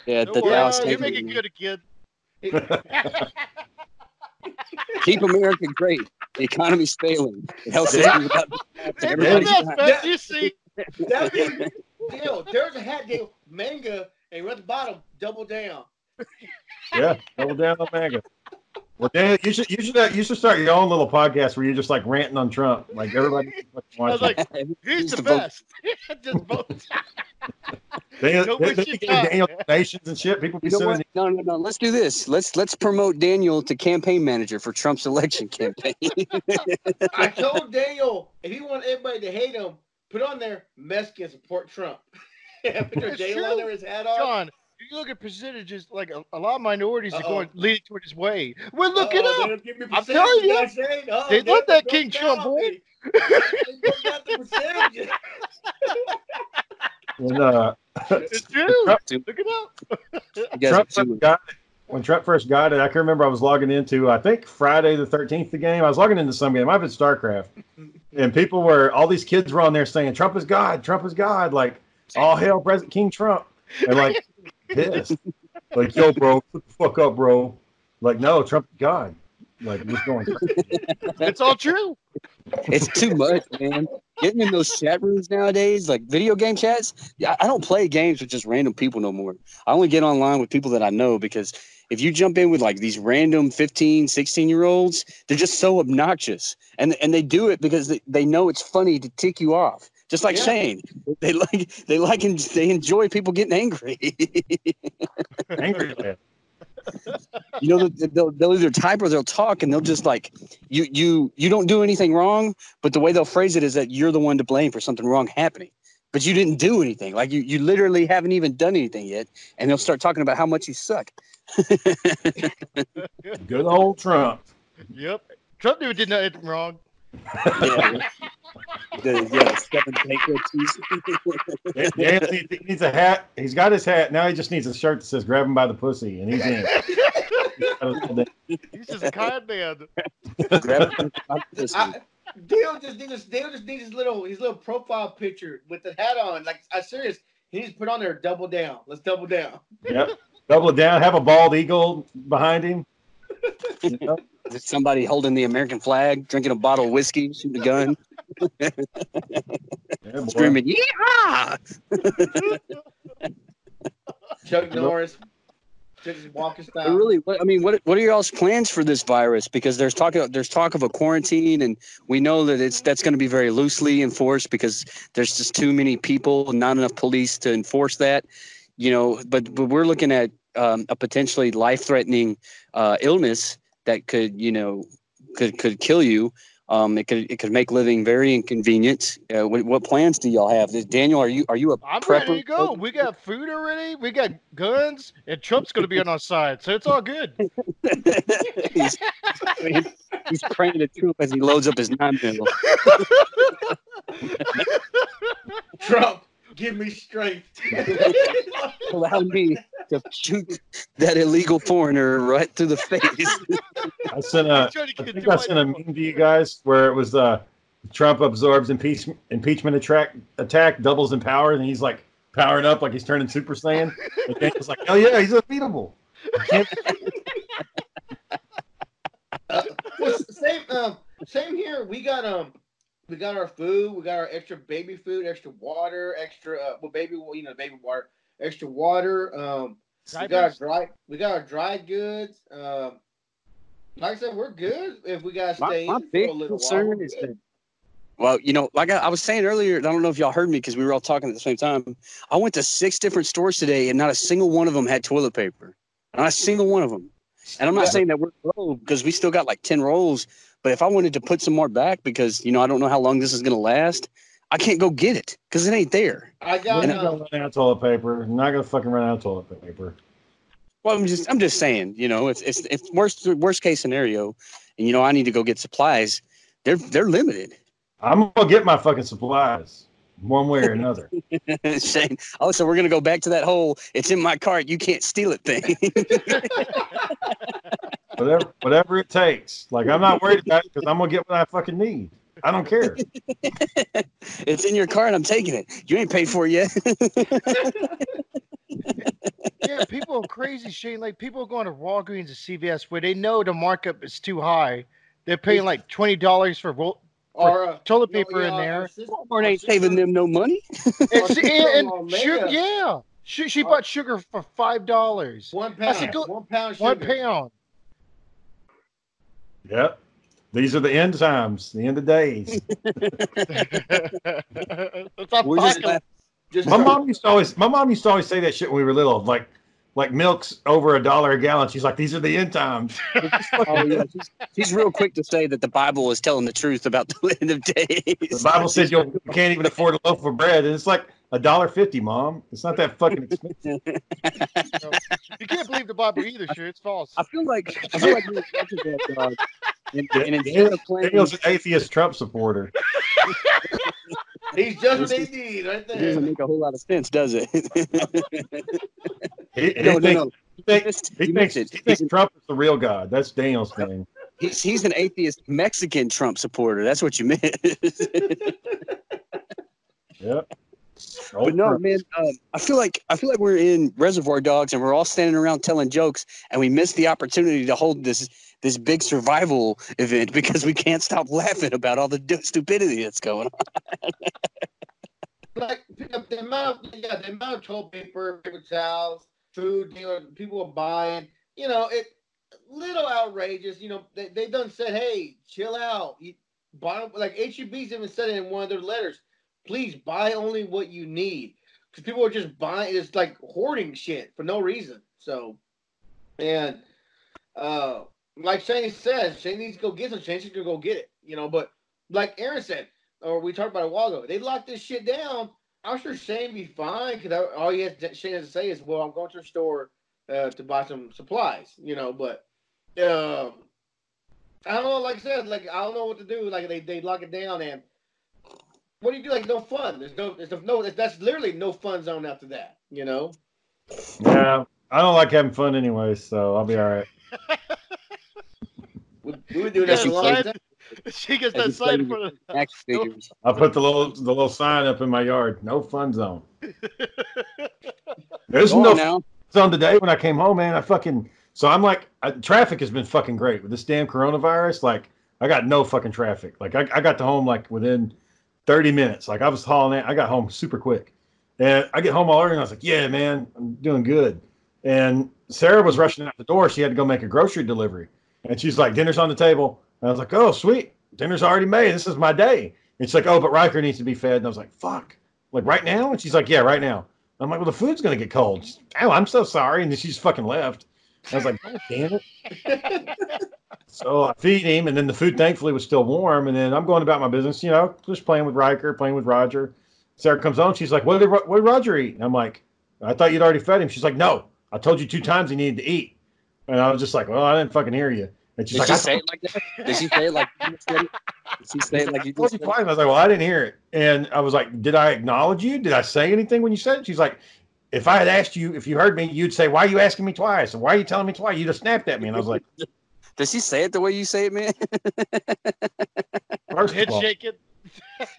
Yeah, Don't the worry, Dallas you State make it meeting. good again. Keep America great. The economy's failing. The health system's about to (laughs) collapse, and It's a everybody's mess, dying. man. You see, That means, (laughs) Dale, there's a hat deal, MAGA, and right at the bottom, double down. Yeah, double down on MAGA. Well, Dan, you should you should you should start your own little podcast where you're just like ranting on Trump, like everybody. (laughs) I was like, (laughs) he's Needs the to best. (laughs) Just vote. They, Don't they, waste they your give time, Daniel donations and shit. People be You know No, no, no. Let's do this. Let's let's promote Daniel to campaign manager for Trump's election campaign. I told Daniel if he want everybody to hate him, put on there Mexicans support Trump. put their It's Daniel true. on there, his hat on. John, if you look at percentages, like a, a lot of minorities are Uh-oh. going leading toward his way. Well, look it Uh-oh, up. they'll give me I'm telling you. I said. Uh-oh, They love they'll that King Trump, boy. me. They got the percentages. (laughs) And, uh, It's true. Trump- Look it up. Trump first got it. When Trump first got it, I can remember I was logging into, I think Friday the 13th, the game. I was logging into some game. It might have been StarCraft. And people were, all these kids were on there saying, Trump is God, Trump is God. Like, (laughs) all hail President King Trump. And like, pissed. (laughs) Like, yo, bro, shut the fuck up, bro. Like, no, Trump is God. Like, just going crazy. (laughs) It's all true. It's too much, man. Getting in those chat rooms nowadays, like video game chats. Yeah, I don't play games with just random people no more. I only get online with people that I know because if you jump in with like these random 15, 16 year olds, they're just so obnoxious. And and they do it because they, they know it's funny to tick you off. Just like Yeah. Shane. They like they like and they enjoy people getting angry. Angry (laughs) man. you know they'll, they'll either type or they'll talk and they'll just like you you you don't do anything wrong but the way they'll phrase it is that you're the one to blame for something wrong happening but you didn't do anything like you you literally haven't even done anything yet and they'll start talking about how much you suck (laughs) Good old Trump. Yep. Trump never did nothing wrong. Yeah the, yeah the seven bankruptcies Dan needs- he needs a hat. He's got his hat. Now he just needs a shirt that says grab him by the pussy. And he's in. He's just a kind man. Grab it by the pussy. I, Dale just needs his, Dale just needs his little his little profile picture with the hat on. Like I'm serious. He needs to put on there double down. Let's double down. Yep. Double down. Have a bald eagle behind him. You know? There's somebody holding the american flag drinking a bottle of whiskey shooting a gun (laughs) Yeah, boy. screaming yeah (laughs) Chuck Norris. Just walking But really, what, I mean, what what are y'all's plans for this virus? Because there's talk of, there's talk of a quarantine, and we know that it's that's going to be very loosely enforced because there's just too many people, and not enough police to enforce that. You know, but but we're looking at um, a potentially life threatening uh, illness that could you know could could kill you. Um, it could it could make living very inconvenient. Uh, what, what plans do y'all have? Daniel, are you are you a I'm prepper? ready to go. We got food already. We got guns, and Trump's going to be on our side, so it's all good. (laughs) he's, he's praying to Trump as he loads up his nine mil. (laughs) Trump, give me strength. (laughs) Allow me to shoot that illegal foreigner right through the face. I sent a, (laughs) Trying to I get think I sent a info. meme to you guys where it was uh, Trump absorbs impeachment impeachment attack attack doubles in power, and he's like powering up like he's turning Super Saiyan. And Daniel's like, oh yeah, he's unbeatable. Can't- (laughs) Well, same, um, same here. We got um, we got our food. We got our extra baby food, extra water, extra uh, well, baby, well, you know, baby water, extra water. Um, we got our dry, we got our dry goods. Um, like I said, we're good if we gotta stay my in for big a little while. concern we're is that. Well, you know, like I, I was saying earlier, I don't know if y'all heard me because we were all talking at the same time. I went to six different stores today, and not a single one of them had toilet paper. Not a single one of them. And I'm not Yeah. saying that we're low because we still got like ten rolls. But if I wanted to put some more back because you know I don't know how long this is gonna last, I can't go get it because it ain't there. I We're got not gonna run out of toilet paper. We're not gonna fucking run out of toilet paper. Well, I'm just I'm just saying, you know, if if if worst worst case scenario, and you know I need to go get supplies, they're they're limited. I'm gonna get my fucking supplies one way or (laughs) another. Shane, oh, so we're gonna go back to that whole "it's in my cart, you can't steal it" thing. (laughs) whatever, whatever it takes. Like I'm not worried about it because I'm gonna get what I fucking need. I don't care. (laughs) it's in your cart, I'm taking it. You ain't paid for it yet. yeah, people are crazy, Shane. Like people are going to Walgreens or CVS where they know the markup is too high. They're paying like twenty dollars for roll, our, uh, toilet no, paper yeah, in there. sister- Walmart ain't sister- saving them no money. (laughs) And, sister and, in and sugar, yeah, she she Our- bought sugar for five dollars, One I said, pound, go- one pound sugar. pound. Yep. These are the end times, the end of days. it's a We're just. Just My mom used to always my mom used to always say that shit when we were little. Like like milk's over a dollar a gallon. She's like, these are the end times. (laughs) Oh, yeah. she's, she's real quick to say that the Bible is telling the truth about the (laughs) end of days. The Bible says you'll, you can't even afford a loaf of bread, and it's like a dollar fifty, mom. It's not that fucking expensive. (laughs) you can't believe the Bible either, sure. It's false. I feel like I feel like we're watching that dog. And, and instead of playing, Daniel's an atheist Trump supporter. He's just what they need right it there. doesn't make a whole lot of sense, does it? (laughs) He, he no, no, thinks, no. he You thinks, he thinks, he it. thinks He's, Trump is the real God. That's Daniel's thing. he's, he's an atheist Mexican Trump supporter. That's what you meant. (laughs) Yep. But no, man, um, I feel like I feel like we're in Reservoir Dogs and we're all standing around telling jokes, and we missed the opportunity to hold this this big survival event because we can't stop laughing about all the stupidity that's going on. (laughs) like the amount, of, yeah, the amount of toilet paper, paper towels, food, you know, people are buying. You know, it little outrageous. You know, they they done said, hey, chill out. You buy like HEB's even said it in one of their letters. Please buy only what you need, because people are just buying. It's like hoarding shit for no reason. So, and uh, like Shane says, Shane needs to go get some. Shane's gonna go get it. You know, but like Aaron said, or we talked about a while ago. They locked this shit down. I'm sure Shane be fine because all he has to, Shane has to say is, "Well, I'm going to the store uh, to buy some supplies," you know. But um, I don't know. Like I said, like I don't know what to do. Like they, they lock it down, and what do you do? Like no fun. There's no. There's no. That's literally no fun zone after that. You know. Yeah. I don't like having fun anyway, so I'll be all right. (laughs) We, we were doing Yeah, that for a long she gets I that sign played for the. Action figures. I'll put the little the little sign up in my yard. No fun zone. (laughs) There's Go no on now. zone today when I came home, man. I fucking so I'm like I, traffic has been fucking great with this damn coronavirus. Like I got no fucking traffic. Like I, I got to home like within 30 minutes. Like I was hauling it. I got home super quick, and I get home all early and I was like, yeah, man, I'm doing good. And Sarah was rushing out the door. She had to go make a grocery delivery, and she's like, dinner's on the table. And I was like, oh sweet, dinner's already made. This is my day. And she's like, oh, but Riker needs to be fed. And I was like, fuck, like right now? And she's like, yeah, right now. I'm like, well, the food's gonna get cold. She's, oh, I'm so sorry. And then she's fucking left. I was like, God damn it. (laughs) so I feed him, and then the food thankfully was still warm, and then I'm going about my business, you know, just playing with Riker, playing with Roger. Sarah comes on, she's like, "What did what did Roger eat?" And I'm like, "I thought you'd already fed him." She's like, "No, I told you two times he needed to eat," and I was just like, "Well, I didn't fucking hear you." And she's Did like, she "I say it like that? Did she say it like you just said it? Did she say it like you just you it? I was like, "Well, I didn't hear it," and I was like, "Did I acknowledge you? Did I say anything when you said it?" She's like. If I had asked you if you heard me, you'd say, "Why are you asking me twice? And why are you telling me twice?" You'd have snapped at me, and I was like, (laughs) does she say it the way you say it, man? First Head of all, shaking.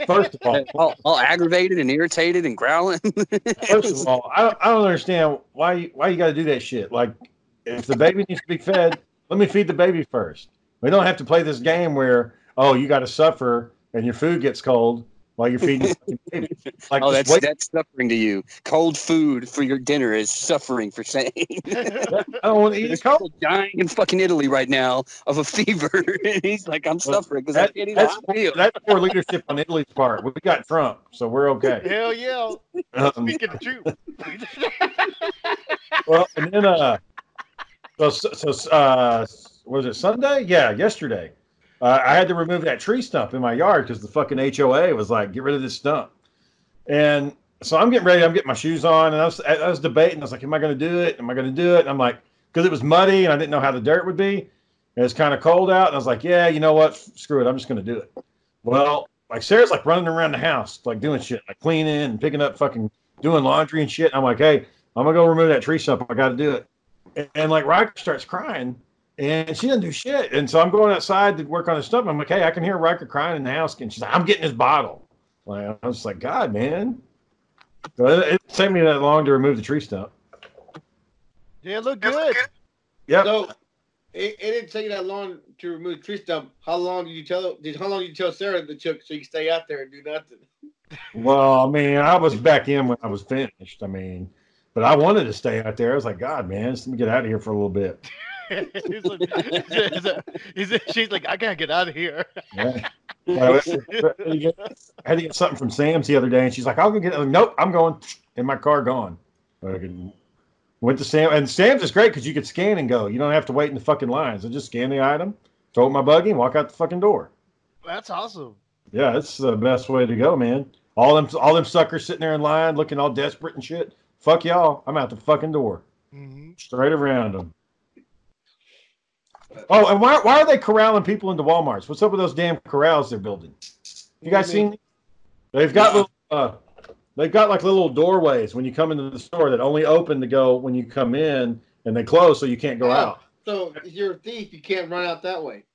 first of all, all, all aggravated and irritated and growling. First of all, I don't, I don't understand why why you got to do that shit. Like, if the baby needs to be fed, let me feed the baby first. We don't have to play this game where oh you got to suffer and your food gets cold while you're feeding the baby. (laughs) Like, oh, that's wait- that's suffering to you. Cold food for your dinner is suffering for saying. (laughs) I don't want to eat There's it cold. dying in fucking Italy right now of a fever. (laughs) and he's like, I'm Well, suffering because I can't eat that's, hot that's poor leadership on Italy's part. We got Trump, so we're okay. Hell yeah. Um, Speaking of truth. well, and then uh, so so uh, was it Sunday? Yeah, yesterday. Uh, I had to remove that tree stump in my yard because the fucking HOA was like, get rid of this stump. And so I'm getting ready. I'm getting my shoes on, and I was I was debating. I was like, am I going to do it? Am I going to do it? And I'm like, because it was muddy and I didn't know how the dirt would be. And it's kind of cold out, and I was like, yeah, you know what? Screw it. I'm just going to do it. Well, like Sarah's like running around the house, like doing shit, like cleaning and picking up fucking doing laundry and shit. I'm like, hey, I'm gonna go remove that tree stump. I got to do it. And, and like Riker starts crying, and she doesn't do shit. And so I'm going outside to work on the stump. I'm like, hey, I can hear Riker crying in the house, and she's like, I'm getting his bottle. Like I was just like, God, man. So it, it didn't me that long to remove the tree stump. Yeah, look good. Yeah. So it, it didn't take you that long to remove the tree stump. How long did you tell? Did how long did you tell Sarah that it took so you could stay out there and do nothing? Well, I mean, I was back in when I was finished. I mean, but I wanted to stay out there. I was like, God, man, just let me get out of here for a little bit. (laughs) he's like, (laughs) he's a- he's a- she's like, I gotta get out of here. Yeah. Well, I had to get something from Sam's the other day, and she's like, "I'll go get it." I'm like, nope, I'm going in my car, gone. Fucking went to Sam, and Sam's is great because you could scan and go. You don't have to wait in the fucking lines. I just scan the item, throw it in my buggy, and walk out the fucking door. That's awesome. Yeah, that's the best way to go, man. All them, all them suckers sitting there in line, looking all desperate and shit. Fuck y'all, I'm out the fucking door, hmm straight around them. Oh, and why, why are they corralling people into WalMarts? What's up with those damn corrals they're building? You guys seen? They've got little, uh, they've got like little doorways when you come into the store that only open to go when you come in, and they close so you can't go Oh, out. So if you're a thief, you can't run out that way.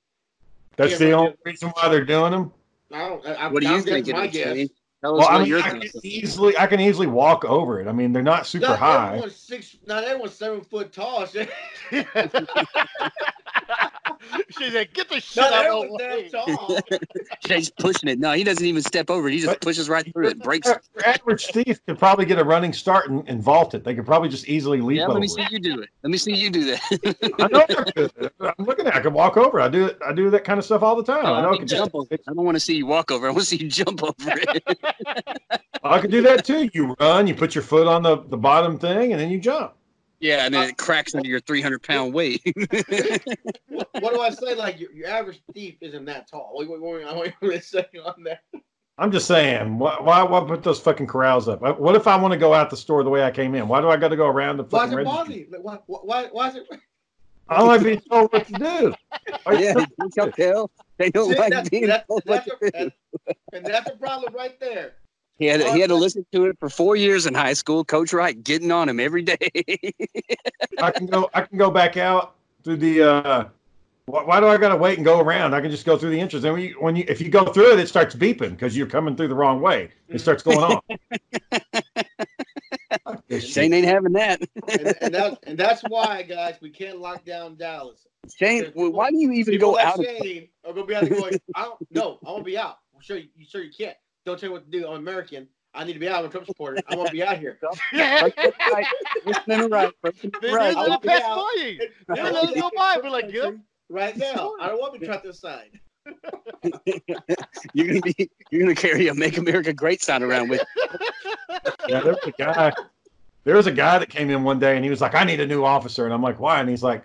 That's the but- only reason why they're doing them. I don't. I, What do I'm you think my guess. Shane? Tell us Well, I mean, you're I can easily, I can easily walk over it. I mean, they're not super Not high. everyone's six. Not everyone's seven foot tall. (laughs) (laughs) shit. she's like, get the shit Not out of the way. that tall. (laughs) Shane's pushing it. No, he doesn't even step over it. He just But- pushes right through it. Breaks. Your average thief could probably get a running start and, and vault it. They could probably just easily leap Yeah, over let me it. see you do it. Let me see you do that. I know I could. I'm looking at. it. I can walk over. I do it. I do that kind of stuff all the time. No, I I know I mean, can just. jump over. I don't want to see you walk over. I want to see you jump over it. (laughs) I can do that too. You run. You put your foot on the, the bottom thing, and then you jump. Yeah, and then uh, it cracks under your 300 pound weight. what, (laughs) what do I say? Like your, your average thief isn't that tall. What, what, what, what, what am I say on that? I'm just saying. Why, why, why put those fucking corrals up? Uh, what if I want to go out the store the way I came in? Why do I got to go around the Why fucking does it bother register? you? Like, why, why, why is it? I don't like being told what to do. (laughs) yeah, you can tell. They don't See, like that's- being that's- told what that's to do. and that's a problem right there. He had he had to listen to it for four years in high school. Coach Wright getting on him every day. I can go. I can go back out through the. uh why, why do I got to wait and go around? I can just go through the entrance. And when you, when you if you go through it, it starts beeping because you're coming through the wrong way. It starts going on. (laughs) Fuck this shit. Shane ain't having that. And, and, that's, and that's why, guys, we can't lock down Dallas. Shane, well, why do you even go like out? Of, Shane are gonna be out there going, I don't no, I won't be out. Well, sure, you sure you can't. Don't tell me what to do. I'm American. I need to be out. I'm a Trump supporter. I want to be out here. (laughs) right, listen right, listen to right. they let it pass by you. They let it go by. We're like, yep. Right now, I don't want to be trapped inside. (laughs) You're gonna be you're gonna carry a "Make America Great" sign around with. Yeah, there was a guy. There was a guy that came in one day and he was like, "I need a new officer," and I'm like, "Why?" And he's like,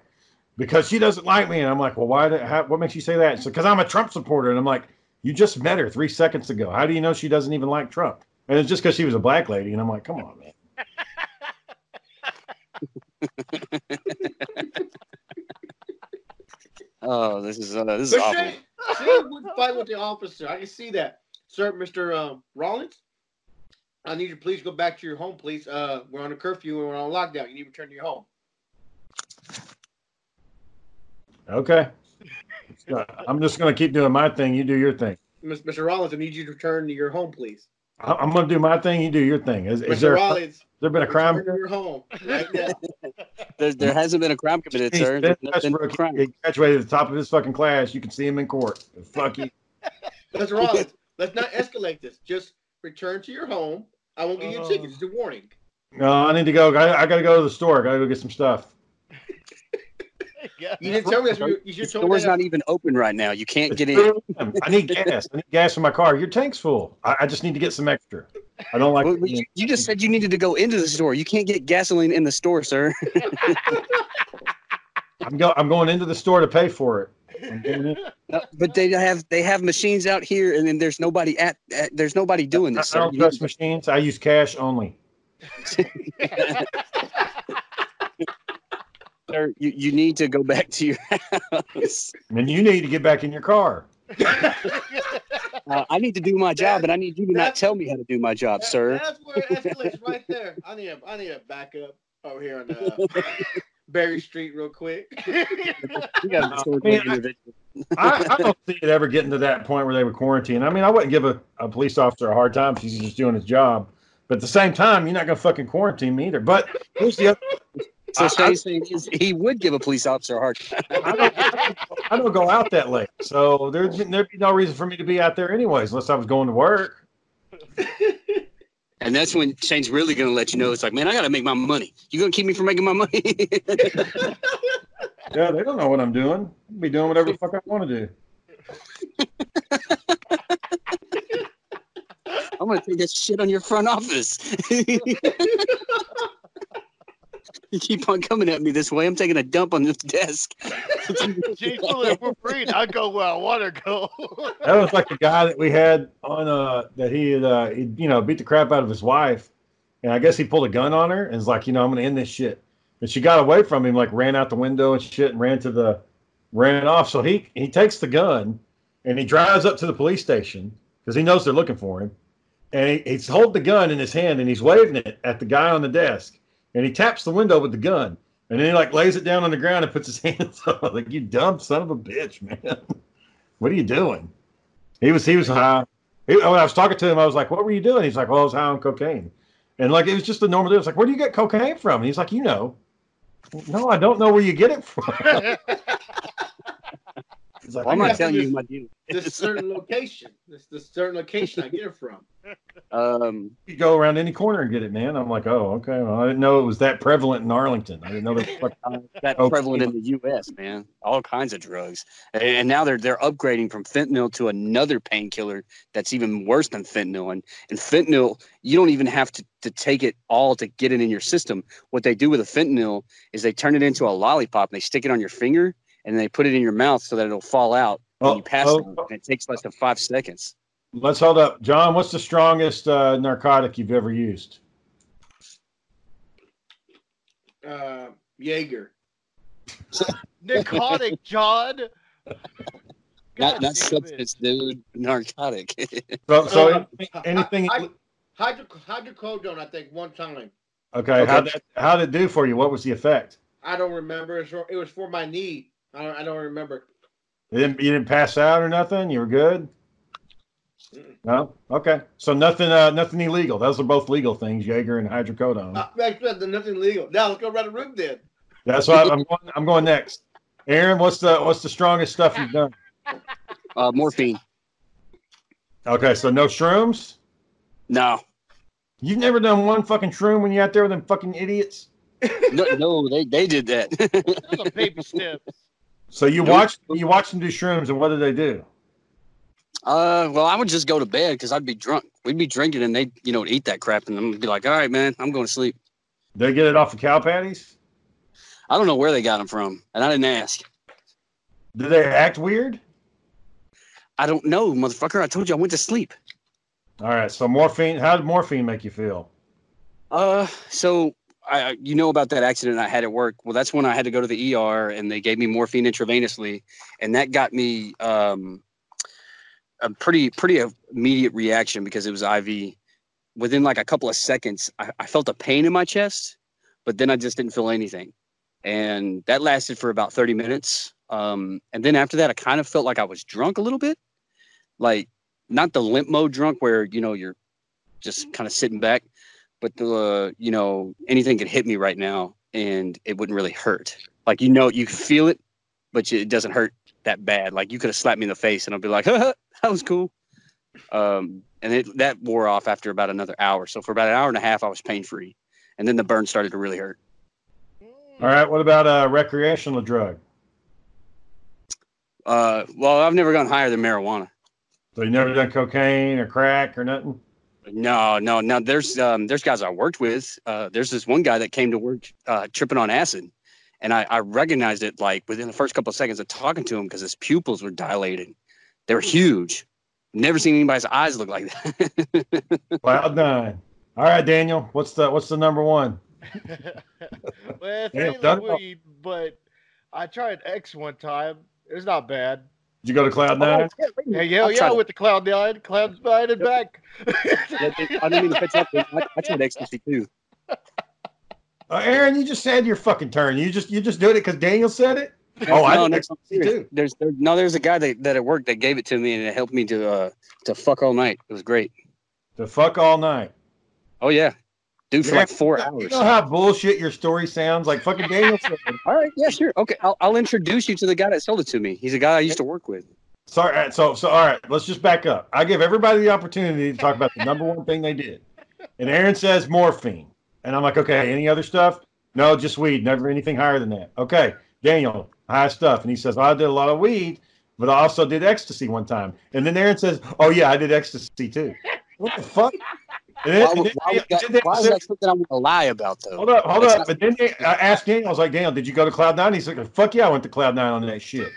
because she doesn't like me. And I'm like, well, why? Did, how, what makes you say that? So because I'm a Trump supporter, and I'm like, you just met her three seconds ago. How do you know she doesn't even like Trump? And it's just because she was a black lady. And I'm like, come on, man. (laughs) Oh, this is uh, this is But awful. Shane, Shane would fight with the officer. I can see that. Sir, Mr. Um, Rollins, I need you to please go back to your home, please. Uh, we're on a curfew and we're on lockdown. You need to return to your home. Okay. Uh, (laughs) I'm just gonna keep doing my thing. You do your thing. Mr. Rollins, I need you to return to your home, please. I- I'm gonna do my thing. You do your thing. Is, is there Rollins, there been a crime? return to your home right. (laughs) There, there hasn't been a crime committed, He's sir. been- There's that's been a crime. He graduated at the top of his fucking class. You can see him in court. Fuck you. (laughs) Mr. Rollins, let's not escalate this. Just return to your home. I won't give you a ticket. Just a warning. No, I need to go. I, I gotta go to the store. I gotta go get some stuff. Yeah. You didn't tell me that. You, you The should store's not even open right now. You can't get in. (laughs) I need gas. I need gas in my car. Your tank's full. I, I just need to get some extra. I don't like. Well, you, you just said you needed to go into the store. You can't get gasoline in the store, sir. (laughs) I'm go. I'm going into the store to pay for it. I'm going in. No, but they have they have machines out here, and then there's nobody at, at there's nobody doing this. I Sir. don't You- trust machines. I use cash only. (laughs) sir, you, you need to go back to your house. And you need to get back in your car. (laughs) Uh, I need to do my job, and I need you to not tell me how to do my job, That- sir. That's where it escalates right there. I need a I need a backup over here on uh, Berry Street real quick. (laughs) You got a sword I mean. I, I don't see it ever getting to that point where they would quarantine. I mean, I wouldn't give a, a police officer a hard time if he's just doing his job. But at the same time, you're not gonna fucking quarantine me either. But here's the other. So I- Shane's saying is he would give a police officer a hard time. I don't, I don't go out that late, so there'd be, there'd be no reason for me to be out there anyways, unless I was going to work. And that's when Shane's really going to let you know. It's like, man, I got to make my money. You going to keep me from making my money? (laughs) Yeah, they don't know what I'm doing. I'll be doing whatever the fuck I want to do. I'm going to take that shit on your front office. (laughs) you keep on coming at me this way. I'm taking a dump on this desk. (laughs) Gee, Philip, we're free. I go where I want to go. (laughs) That was like the guy that we had on uh that he had uh he, you know beat the crap out of his wife, and I guess he pulled a gun on her and was like, you know, I'm gonna end this shit. And she got away from him, like ran out the window and shit, and ran to the ran off. So he he takes the gun and he drives up to the police station because he knows they're looking for him, and he, he's holding the gun in his hand and he's waving it at the guy on the desk, and he taps the window with the gun. And then he like lays it down on the ground and puts his (laughs) hands up. Like, you dumb son of a bitch, man. (laughs) what are you doing? He was he was high. He, when I was talking to him, I was like, "What were you doing?" He's like, "Well, I was high on cocaine," and like it was just a normal day. I was like, "Where do you get cocaine from?" And he's like, "You know." No, I don't know where you get it from. (laughs) He's like, Well, I'm not got- telling you my deal. this (laughs) certain location. This this certain location I get it from. Um, you go around any corner and get it, man. I'm like, oh, okay. Well, I didn't know it was that prevalent in Arlington. I didn't know that. fuck- (laughs) that Okay. prevalent in the U.S., man. All kinds of drugs, and, and now they're they're upgrading from fentanyl to another painkiller that's even worse than fentanyl. And and fentanyl, you don't even have to to take it all to get it in your system. What they do with a fentanyl is they turn it into a lollipop and they stick it on your finger and they put it in your mouth so that it'll fall out when Oh, you pass oh, out. And it takes less than five seconds. Let's hold up, John. What's the strongest uh, narcotic you've ever used? Uh, Jaeger. (laughs) Narcotic, John. (laughs) Not God not damn it. substance, dude. Narcotic. (laughs) So, so Uh, anything? I, hydro, hydrocodone, I think, one time. Okay, Okay. how that how did it do for you? What was the effect? I don't remember. It was for, it was for my knee. I don't, I don't remember. You didn't, you didn't pass out or nothing. You were good. No, okay. So nothing, uh, nothing illegal. Those are both legal things, Jaeger and hydrocodone. Uh, that's that's nothing legal. Now let's go around the room then. That's why I'm going. I'm going next. Aaron, what's the what's the strongest stuff you've done? uh, morphine. Okay, so no shrooms. No, You've never done one fucking shroom when you're out there with them fucking idiots. no, no. They they did that. Those are baby (laughs) steps. So you watched you watched them do shrooms, and what did they do? Uh, well, I would just go to bed because I'd be drunk. We'd be drinking, and they, you know, eat that crap, and I'm be like, "All right, man, I'm going to sleep." They get it off of cow patties. I don't know where they got them from, and I didn't ask. Did they act weird? I don't know, motherfucker. I told you I went to sleep. All right. So morphine. How did morphine make you feel? Uh, so I, you know about that accident I had at work. Well, that's when I had to go to the ER, and they gave me morphine intravenously, and that got me um, a pretty pretty immediate reaction because it was IV. Within like a couple of seconds, I, I felt a pain in my chest, but then I just didn't feel anything, and that lasted for about thirty minutes. Um, and then after that, I kind of felt like I was drunk a little bit, like not the limp mode drunk where you know you're just kind of sitting back, but the uh, you know anything could hit me right now and it wouldn't really hurt. Like you know you feel it, but it doesn't hurt that bad. Like you could have slapped me in the face and I'd be like, (laughs) that was cool. Um, and it, that wore off after about another hour. So for about an hour and a half, I was pain free, and then the burn started to really hurt. All right. What about a recreational drug? Uh, well, I've never gone higher than marijuana. So you never done cocaine or crack or nothing? No, no, no. There's um, there's guys I worked with. Uh, there's this one guy that came to work uh, tripping on acid, and I, I recognized it like within the first couple of seconds of talking to him because his pupils were dilated. They were huge. Never seen anybody's eyes look like that. (laughs) Cloud nine. All right, Daniel. What's the what's the number one? (laughs) well, it's Yeah, ain't weed, but I tried X one time. It was not bad. Did you go to Cloud nine? Yeah, yeah, yeah, with the cloud nine, cloud nine and back. I didn't mean to pitch up. I, I tried ecstasy too. Uh, Aaron, you just said your fucking turn. You just you just doing it because Daniel said it. Oh, I no, did no, ecstasy I'm serious. too. There's there, no, there's a guy that, that at work that gave it to me and it helped me to uh to fuck all night. It was great. To fuck all night. Oh yeah, dude, for Yeah, like four You hours. know how bullshit your story sounds? Like fucking Daniel (laughs) All right, yeah, sure. Okay, I'll, I'll introduce you to the guy that sold it to me. He's a guy I used to work with. Sorry. So so all right. Let's just back up. I give everybody the opportunity to talk about the number one thing they did, and Aaron says morphine, and I'm like, okay. Any other stuff? No, just weed. Never anything higher than that. Okay, Daniel, high stuff, and he says, I did a lot of weed, but I also did ecstasy one time. And then Aaron says, Oh yeah, I did ecstasy too. What the fuck? Why, would- why, would that, why is that something I'm gonna lie about though? Hold up, hold That's up. But then they, I asked Daniel, I was like, Daniel, did you go to Cloud Nine? He's like, fuck yeah, I went to Cloud Nine on that shit.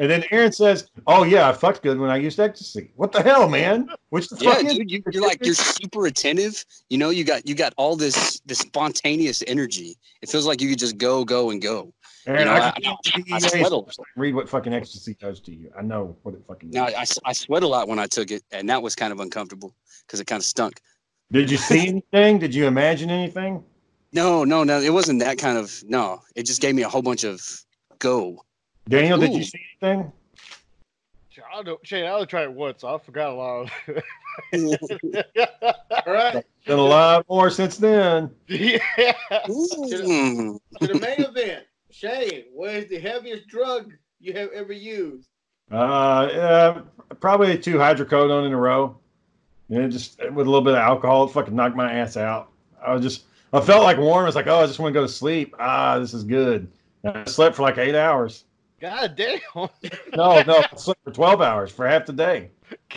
And then Aaron says, Oh yeah, I fucked good when I used ecstasy. What the hell, man? Which the Yeah, fuck is dude, you, you're like you're super attentive. You know, you got you got all this this spontaneous energy. It feels like you could just go, go, and go. Aaron, you know, I, I- can I sweat a lot. read what fucking ecstasy does to you. I know what it fucking Now. I, I sweat a lot when I took it, and that was kind of uncomfortable because it kind of stunk. Did you see anything? Did you imagine anything? No, no, no, it wasn't that kind of. No, it just gave me a whole bunch of go. Daniel, did you see anything? I don't, Shane, I only tried it once. I forgot a lot of (laughs) (laughs) All right, Been a lot more since then. yeah. Mm. to the main event. Shane, what is the heaviest drug you have ever used? Uh, uh probably two hydrocodone in a row. And it just with a little bit of alcohol, it fucking knocked my ass out. I was just, I felt like warm. It's like, oh, I just want to go to sleep. Ah, this is good. And I slept for like eight hours. God damn. No, no, (laughs) I slept for twelve hours for half the day.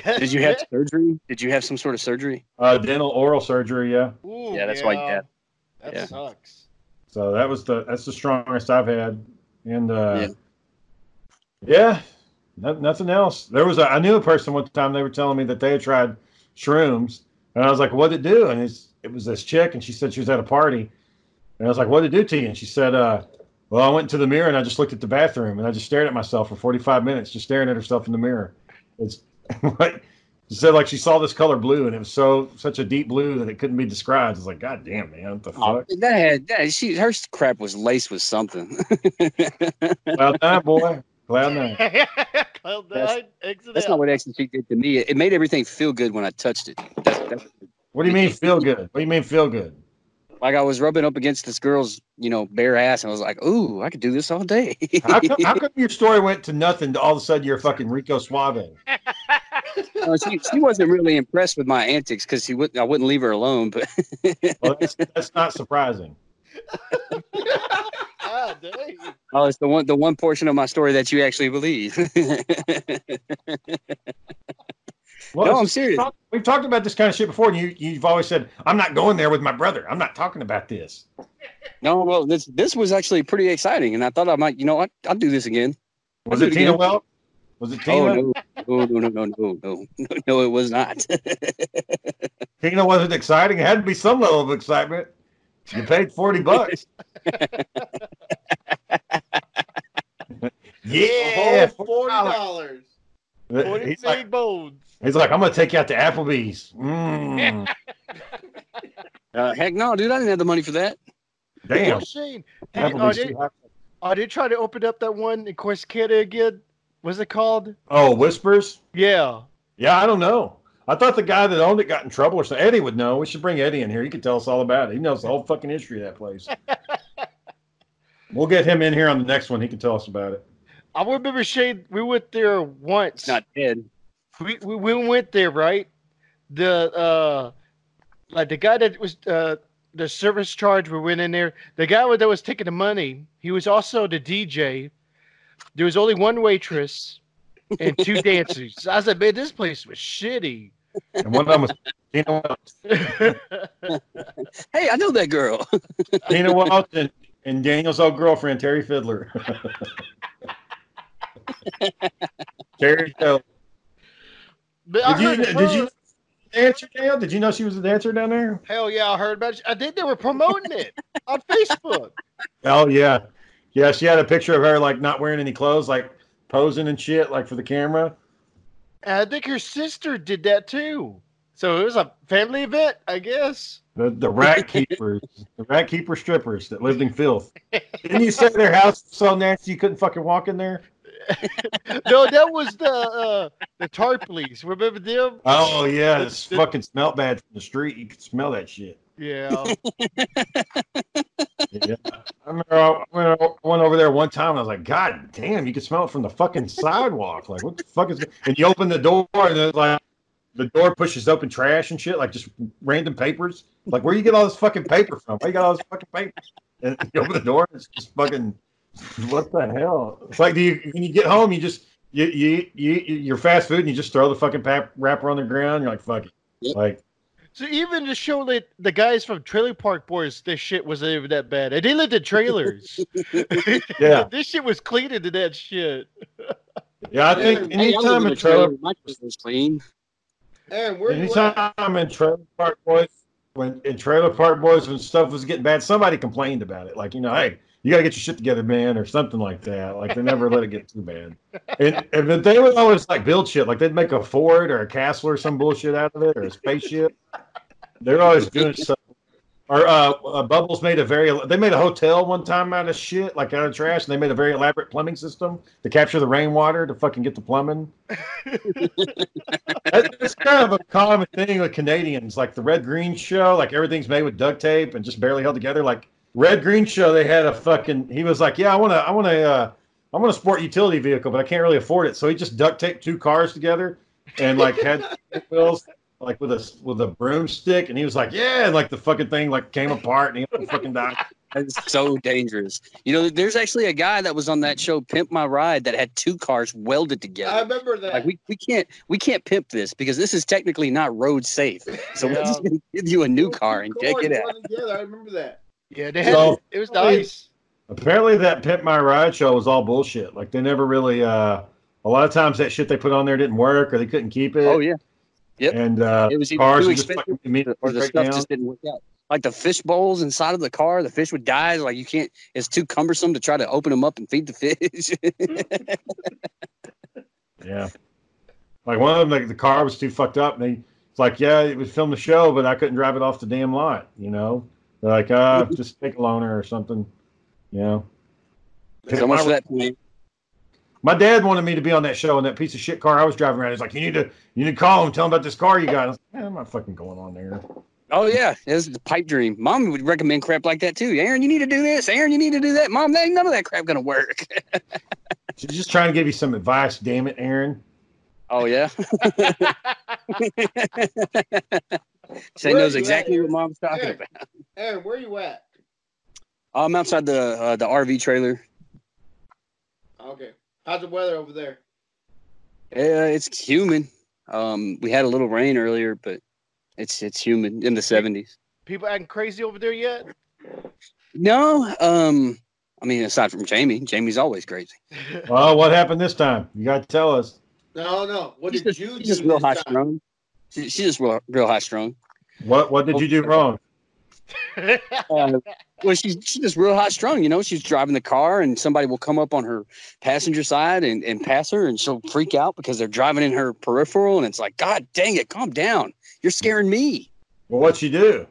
God Did you have surgery? Did you have some sort of surgery? Uh, dental oral surgery, yeah. Ooh, Yeah, that's why you had- That yeah. sucks. So that was the that's the strongest I've had, and uh, Yeah. yeah, no, nothing else. There was a I knew a person one time they were telling me that they had tried shrooms, and I was like, "What would it do?" And it's, it was this chick, and she said she was at a party, and I was like, "What did it do to you?" And she said, uh, "Well, I went into the mirror and I just looked at the bathroom, and I just stared at myself for 45 minutes, just staring at herself in the mirror." It's (laughs) like she said, like she saw this color blue, and it was so such a deep blue that it couldn't be described. It's like, God damn, man, what the Oh, fuck? that had that, she her crap was laced with something. (laughs) Cloud nine, boy. Cloud nine. (laughs) Cloud That's- nine, exit That's out. not what ecstasy did to me. It, it made everything feel good when I touched it. That's, that's, What do you mean feel good? What do you mean feel good? like I was rubbing up against this girl's, you know, bare ass, and I was like, "Ooh, I could do this all day." How come, how (laughs) come your story went to nothing to all of a sudden you're fucking Rico Suave? No, she, she wasn't really impressed with my antics because she would I wouldn't leave her alone. But Well, that's, that's not surprising. (laughs) God dang. oh, it's the one the one portion of my story that you actually believe. (laughs) Well, no, I'm just- serious. We've talked about this kind of shit before, and you, you've always said, I'm not going there with my brother. I'm not talking about this. No, well, this this was actually pretty exciting, and I thought I might, you know, what, I'll do this again. Was I'll it Tina again. Well? Was it Tina? Oh no, no, no, no, no, no, no, no, (laughs) no, it was not. (laughs) Tina wasn't exciting. It had to be some level of excitement. You paid 40 bucks. Yeah. Forty dollars. Forty He's big like, bones. he's like, I'm going to take you out to Applebee's. Mm, (laughs) uh, heck no, dude, I didn't have the money for that. damn. Well, Shane, did, oh, Applebee's did, too oh, did try to open up that one in Corsicana again? What's it called? Oh, Whispers? Yeah. Yeah, I don't know. I thought the guy that owned it got in trouble or something. Eddie would know. We should bring Eddie in here. He could tell us all about it. He knows the whole fucking history of that place. (laughs) we'll get him in here on the next one. He can tell us about it. I remember Shane. We went there once. It's not dead. we, we we went there, right? The uh like the guy that was uh the service charge we went in there, the guy that was taking the money, he was also the DJ. There was only one waitress and two (laughs) dancers. I said, man, this place was shitty. And one of them was Tina Welch. (laughs) (laughs) Hey, I know that girl. Tina Welch and, and Daniel's old girlfriend, Terry Fiddler. (laughs) Terry Fiddler. but Did you, heard did you her- dancer, Dale? Did you know she was a dancer down there? Hell yeah, I heard about it. I think they were promoting it on Facebook. Oh, yeah. Yeah, she had a picture of her, like, not wearing any clothes, like, posing and shit, like, for the camera. And I think her sister did that too. So it was a family event, I guess. The, the rat (laughs) keepers, the rat keeper strippers that lived in filth. Didn't you say their house was so nasty you couldn't fucking walk in there? (laughs) no, that was the uh, the Tarpleys. Remember them? Oh yeah, It's- it's fucking smelled bad from the street. You could smell that shit. Yeah. (laughs) Yeah. I remember I went, I went over there one time and I was like, God damn, you can smell it from the fucking sidewalk. Like, what the fuck is And you open the door and it's like the door pushes open trash and shit, like just random papers. Like, where you get all this fucking paper from? Why you got all this fucking paper? And you open the door and it's just fucking what the hell? It's like do you when you get home, you just you you you you're fast food and you just throw the fucking pap, wrapper on the ground. You're like, fuck it. Yep. Like, So even to show that the guys from Trailer Park Boys, this shit wasn't even that bad. And they lived in trailers. (laughs) Yeah. (laughs) this shit was cleaner than that shit. yeah, I think Hey, I anytime in a a trailer My trailer's clean. Aaron, where you at? Anytime in Trailer Park Boys, when in Trailer Park Boys, when stuff was getting bad, somebody complained about it. Like, you know, hey, you got to get your shit together, man, or something like that. Like, they never let it get too bad. And, and they would always like build shit. Like, they'd make a Ford or a castle or some bullshit out of it, or a spaceship. They're always doing stuff. Or uh, uh, Bubbles made a very. They made a hotel one time out of shit, like out of trash, and they made a very elaborate plumbing system to capture the rainwater to fucking get the plumbing. (laughs) It's kind of a common thing with Canadians, like the Red Green Show. Like everything's made with duct tape and just barely held together. Like Red Green Show, they had a fucking. He was like, "Yeah, I want to, I want to, uh, I want a sport utility vehicle, but I can't really afford it." So he just duct taped two cars together and like had wheels, like with a with a broomstick, and he was like, "Yeah," and like the fucking thing like came apart and he (laughs) fucking died. That's so dangerous. You know, there's actually a guy that was on that show, Pimp My Ride, that had two cars welded together. I remember that. Like we, we can't we can't pimp this because this is technically not road safe. So we're just gonna give you a new car and take it out. out. Together. I remember that. Yeah, they had So- it was nice. Apparently, that Pimp My Ride show was all bullshit. Like they never really. uh A lot of times that shit they put on there didn't work, or they couldn't keep it. Oh yeah, Yep. And uh, it was either cars too expensive or the stuff just didn't work out. Like the fish bowls inside of the car, the fish would die. Like you can't. It's too cumbersome to try to open them up and feed the fish. (laughs) Yeah. Like one of them, like the car was too fucked up, and they it's like, yeah, it would film the show, but I couldn't drive it off the damn lot. You know, They're like, uh, just take a loaner or something. You know. so much for that. plan. My dad wanted me to be on that show in that piece of shit car I was driving around. He's like, you need to, you need to call him, tell him about this car you got. I was like, "Eh, I'm not fucking going on there. Oh yeah, it's the pipe dream. Mom would recommend crap like that too. Aaron, you need to do this. Aaron, you need to do that. Mom, that ain't none of that crap gonna work. (laughs) She's just trying to give you some advice. Damn it, Aaron. Oh yeah. (laughs) (laughs) She knows you at, exactly what mom's talking Aaron, about. Aaron, where are you at? I'm outside the uh, the RV trailer. Okay. How's the weather over there? Yeah, it's humid. Um, we had a little rain earlier, but it's it's humid in the 70s. People acting crazy over there yet? No, um, I mean, aside from Jamie, Jamie's always crazy. (laughs) Well, what happened this time? You got to tell us. No, no. What She's did just, you she's do? just real this high time? strung. She, she's just real, real high strung. What What did you do (laughs) wrong? Uh, (laughs) well, she's she's just real high strung. You know, she's driving the car, and somebody will come up on her passenger side and, and pass her, and she'll freak out because they're driving in her peripheral, and it's like, God dang it, calm down, you're scaring me. Well, what you do?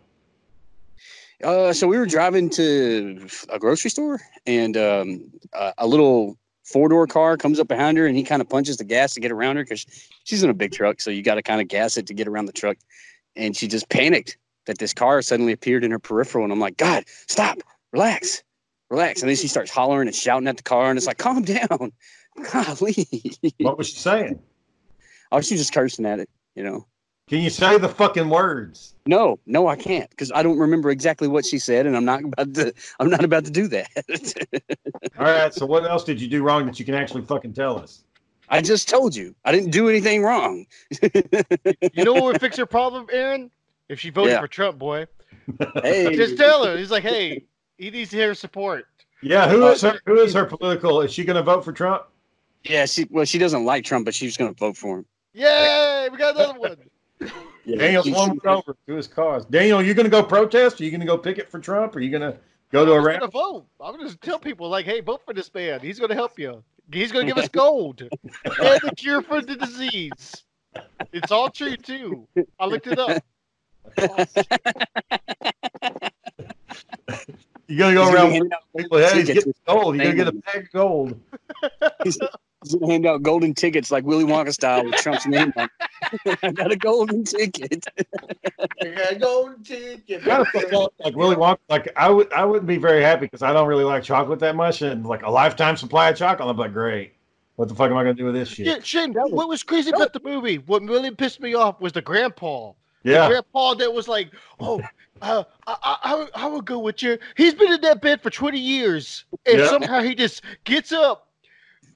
Uh, so we were driving to a grocery store, and um, a, a little four door car comes up behind her, and he kind of punches the gas to get around her because she's in a big truck, so you got to kind of gas it to get around the truck. And she just panicked that this car suddenly appeared in her peripheral, and I'm like, God, stop, relax, relax. And then she starts hollering and shouting at the car, and it's like, calm down, (laughs) golly. What was she saying? oh, she's just cursing at it, you know. Can you say the fucking words? No, no, I can't because I don't remember exactly what she said, and I'm not about to. I'm not about to do that. (laughs) All right. So what else did you do wrong that you can actually fucking tell us? I just told you I didn't do anything wrong. (laughs) You know what would fix your problem, Aaron? If she voted Yeah. for Trump, boy. Hey, Just tell her. He's like, hey, he needs to hear support. Yeah. Who is her? Who is her political? Is she going to vote for Trump? yeah, she well, she doesn't like Trump, but she's going to vote for him. Yay, we got another one. (laughs) Yeah, Daniel's one over to his cause. Daniel, you going to go protest? Are you going to go picket for Trump? Are you going to go to a I'm rally? gonna vote. I'm gonna tell people like, hey, vote for this man. He's gonna help you. He's gonna give us gold and the cure for the disease. It's all true too. I looked it up. (laughs) You going to go He's gonna around people? Hey, he's tickets getting gold. You're going to get a Name bag of gold. (laughs) He's gonna hand out golden tickets like Willy Wonka style with Trump's name on. it. (laughs) I got a golden ticket. I got a golden ticket. Kind of like Willy Wonka. Like I would, I wouldn't be very happy because I don't really like chocolate that much, and like a lifetime supply of chocolate. I'm like, great. What the fuck am I gonna do with this shit? Yeah, Shane, what was crazy about the movie? What really pissed me off was the grandpa. The Yeah, grandpa that was like, oh, uh, I, I, I, would- go with you. He's been in that bed for 20 years. And Yeah. somehow he just gets up,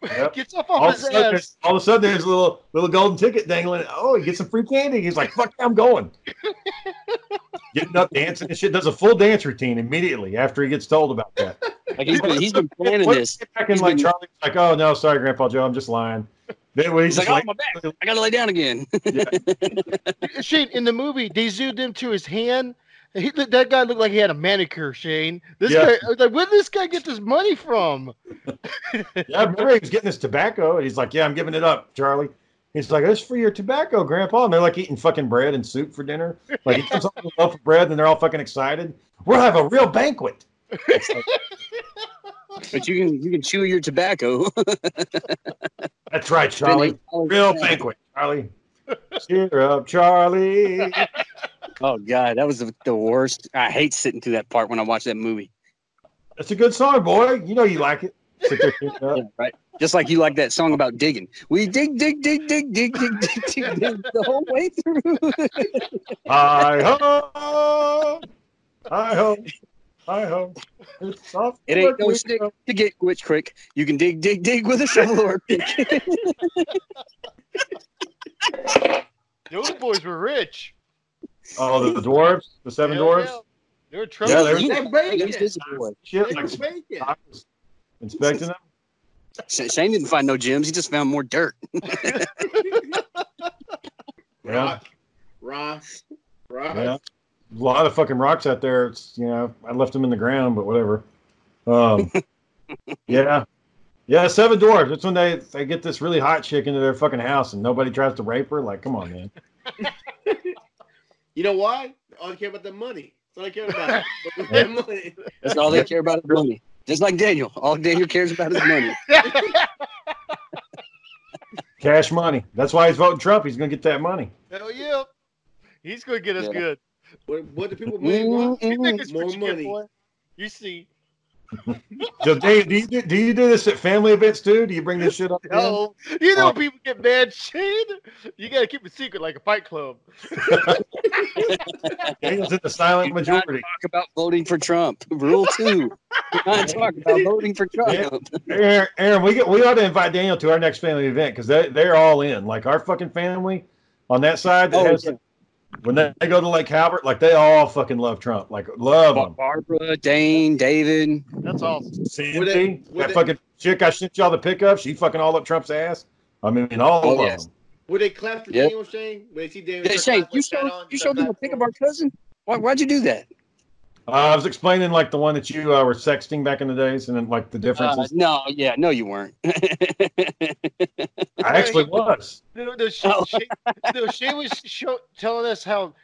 Yep. (laughs) gets up all off of, a his sudden, ass. there's, all of a sudden, there's a little little golden ticket dangling. Oh, he gets some free candy. He's like, fuck, I'm going. (laughs) Getting up, dancing and shit. Does a full dance routine immediately after he gets told about that. Like he's been, he's been (laughs) planning What- this. Back in He's like been- Charlie's like, oh no, sorry, Grandpa Joe, I'm just lying. Then when he's, He's just oh, like, oh my back, I gotta lay down again. (laughs) Shane, in the movie, they zoomed into his hand. He, that guy looked like he had a manicure, Shane. This Yeah. guy, like, where did this guy get this money from? (laughs) yeah, I remember he was getting this tobacco, and he's like, yeah, I'm giving it up, Charlie. He's like, "That's for your tobacco, Grandpa." And they're like eating fucking bread and soup for dinner. Like he comes up with a loaf of bread, and they're all fucking excited. We'll have a real banquet. (laughs) but you can you can chew your tobacco. That's right, Charlie. Real banquet, Charlie. (laughs) Cheer up, Charlie. (laughs) Oh god, that was the, the worst. I hate sitting through that part when I watch that movie. That's a good song, boy. You know you like it. Sit there, cheer up. Yeah, right. Just like you like that song about digging. We dig, dig, dig, dig, dig, dig, dig, dig, dig the whole way through. (laughs) Hi ho, hi ho, hi ho. It's off It ain't no work stick week. to get Witch Creek. You can dig, dig, dig with a shovel or a (laughs) pick. (laughs) Those boys were rich. Oh, the, the dwarves, the seven Hell dwarves. yeah. They were Yeah, trouble. they were- They break Against it. Shit, like break. I was inspecting them. Shane didn't find no gems. He just found more dirt. (laughs) Yeah, Rock. Rock. yeah. A lot of fucking rocks out there. It's you know, I left them in the ground, but whatever. Um, (laughs) yeah, yeah. Seven dwarves. That's when they they get this really hot chick into their fucking house, and nobody tries to rape her. Like, come on, man. (laughs) You know why? All they care about the money. That's all they care about. (laughs) Their money. That's all they care about is money. Just like Daniel. All Daniel cares about is money. Cash money. That's why he's voting Trump. He's gonna get that money. Hell yeah. He's gonna get us Yeah. good. What, what do people mm-hmm. money want? You think it's More what get, money. You see. (laughs) So, Dave, do you do, do you do this at family events too? Do you bring this shit up? (laughs) then? Oh, you know Oh. people get mad, Shane. You gotta keep it secret like a fight club. (laughs) Daniel's in the silent majority. talk about voting for Trump. Rule two. Do not talk about voting for Trump. Aaron, Aaron, we get, we ought to invite Daniel to our next family event because they they're all in. Like our fucking family on that side that Oh, has yeah. When they, they go to Lake Halbert, like they all fucking love Trump, like love Bar- him. Barbara, Dane, David. That's awesome. Cindy, Would they- would that they- fucking chick I sent y'all the pickup, she fucking all up Trump's ass. I mean, all Oh, of yes. them. Would they clap for Yep. Daniel Shane? Would they see Daniel Hey, start Shane, you showed you showed them a clapping pic of our cousin. Why, why'd you do that? Uh, I was explaining like the one that you uh, were sexting back in the days, and then like the Uh, differences. no, yeah, no, you weren't. (laughs) I actually was. No, no, she, Oh. she, no, she was show, telling us how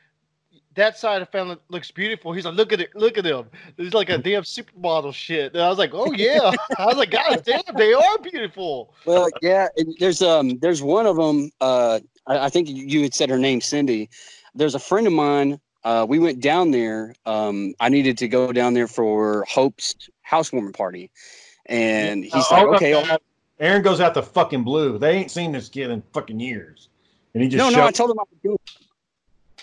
that side of family looks beautiful. He's like, look at it, look at them. It's like a damn supermodel shit. And I was like, oh yeah. (laughs) I was like, God damn, they are beautiful. well, yeah, and there's um there's one of them. Uh, I, I think you had said her name, Cindy. There's a friend of mine. Uh, we went down there. Um, I needed to go down there for Hope's housewarming party, and he's Uh, like, okay. I'll- Aaron goes out the fucking blue. They ain't seen this kid in fucking years, and he just no, no, I told him I would go. I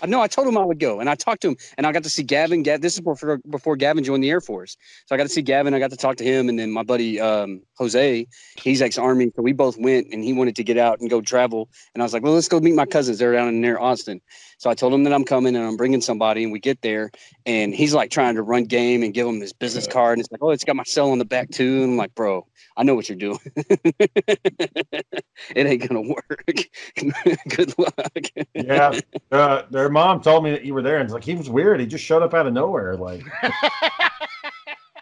know I told him I would go, and I talked to him, and I got to see Gavin. Gav, this is before before Gavin joined the Air Force, so I got to see Gavin. I got to talk to him, and then my buddy um, Jose, he's ex Army, so we both went, and he wanted to get out and go travel, and I was like, well, let's go meet my cousins. They're down in near Austin, so I told him that I'm coming and I'm bringing somebody, and we get there, and he's like trying to run game and give him his business card, and it's like, oh, it's got my cell on the back too, and I'm like, bro, I know what you're doing. (laughs) it ain't gonna work. (laughs) Good luck. yeah. (laughs) Uh, their mom told me that you were there, and it's like he was weird. He just showed up out of nowhere. Like,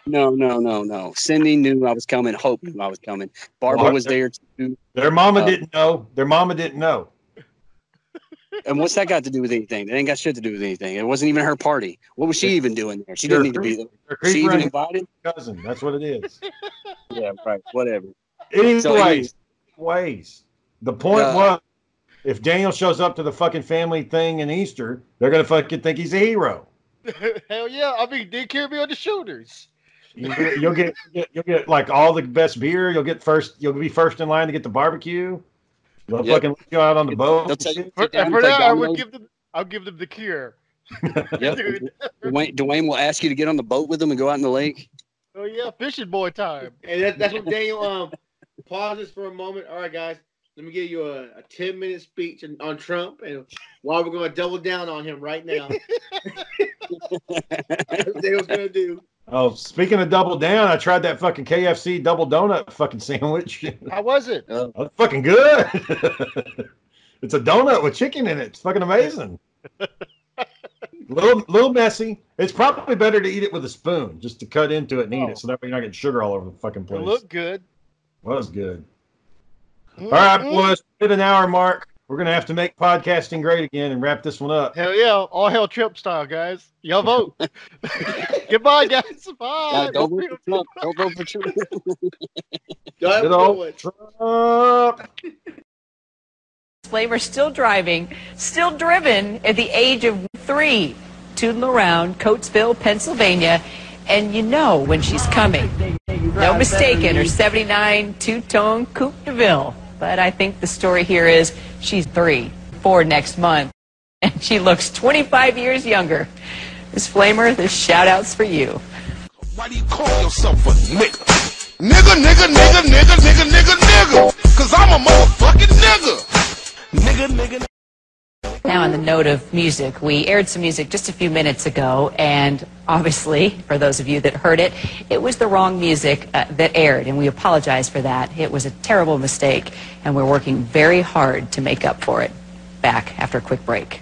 No, no, no, no. Cindy knew I was coming. Hope knew I was coming. Barbara Well, was there too. their mama Uh, didn't know. Their mama didn't know. And what's that got to do with anything? It ain't got shit to do with anything. It wasn't even her party. What was she even doing there? She didn't need to be there. She even creeper invited? cousin. That's what it is. (laughs) Yeah, right. Whatever. Anyways, So anyways- ways. The point Uh, was, if Daniel shows up to the fucking family thing in Easter, they're gonna fucking think he's a hero. (laughs) Hell yeah. I mean, they carry me on the shoulders. You, you'll get you'll get like all the best beer. You'll get first. You'll be first in line to get the barbecue. They'll Yep. fucking let you out on the boat. They'll take, For, down for and that, I would give them. I'll give them the cure. Yep. (laughs) Dude. Dwayne, Dwayne will ask you to get on the boat with him and go out in the lake. Oh yeah, fishing boy time. And that, that's when Daniel um pauses for a moment. All right, guys, let me give you a, a 10 minute speech on, on Trump and why we're going to double down on him right now. (laughs) (laughs) That's what Daniel's going to do. Oh, speaking of double down, I tried that fucking KFC double donut fucking sandwich. How was it? (laughs) Oh, fucking good. (laughs) it's a donut with chicken in it. It's fucking amazing. (laughs) little little messy. It's probably better to eat it with a spoon, just to cut into it and eat Oh. it, so that way you're not getting sugar all over the fucking place. It looked good. Was good. Mm-hmm. All right, boys, hit an hour mark. We're gonna have to make podcasting great again and wrap this one up. Hell yeah, all hell Trump style, guys. Y'all vote. (laughs) Goodbye, guys. Bye. Now, don't vote for Trump. Don't vote for Trump. (laughs) Y'all have Good good old. Trump. Flamer still driving, still driven at the age of three, tooting around Coatesville, Pennsylvania, and you know when she's coming. No mistaking, her 79 two-tone Coupe de Ville. But I think the story here is she's three, four next month, (laughs) and she looks 25 years younger. Ms. Flamer, this shout-out's for you. Why do you call yourself a nigga? Nigga, nigga, nigga, nigga, nigga, nigga, nigga. Cause I'm a motherfucking nigga. Nigga, nigga, Now, on the note of music, we aired some music just a few minutes ago, and obviously, for those of you that heard it, it was the wrong music uh, that aired, and we apologize for that. It was a terrible mistake, and we're working very hard to make up for it. Back after a quick break.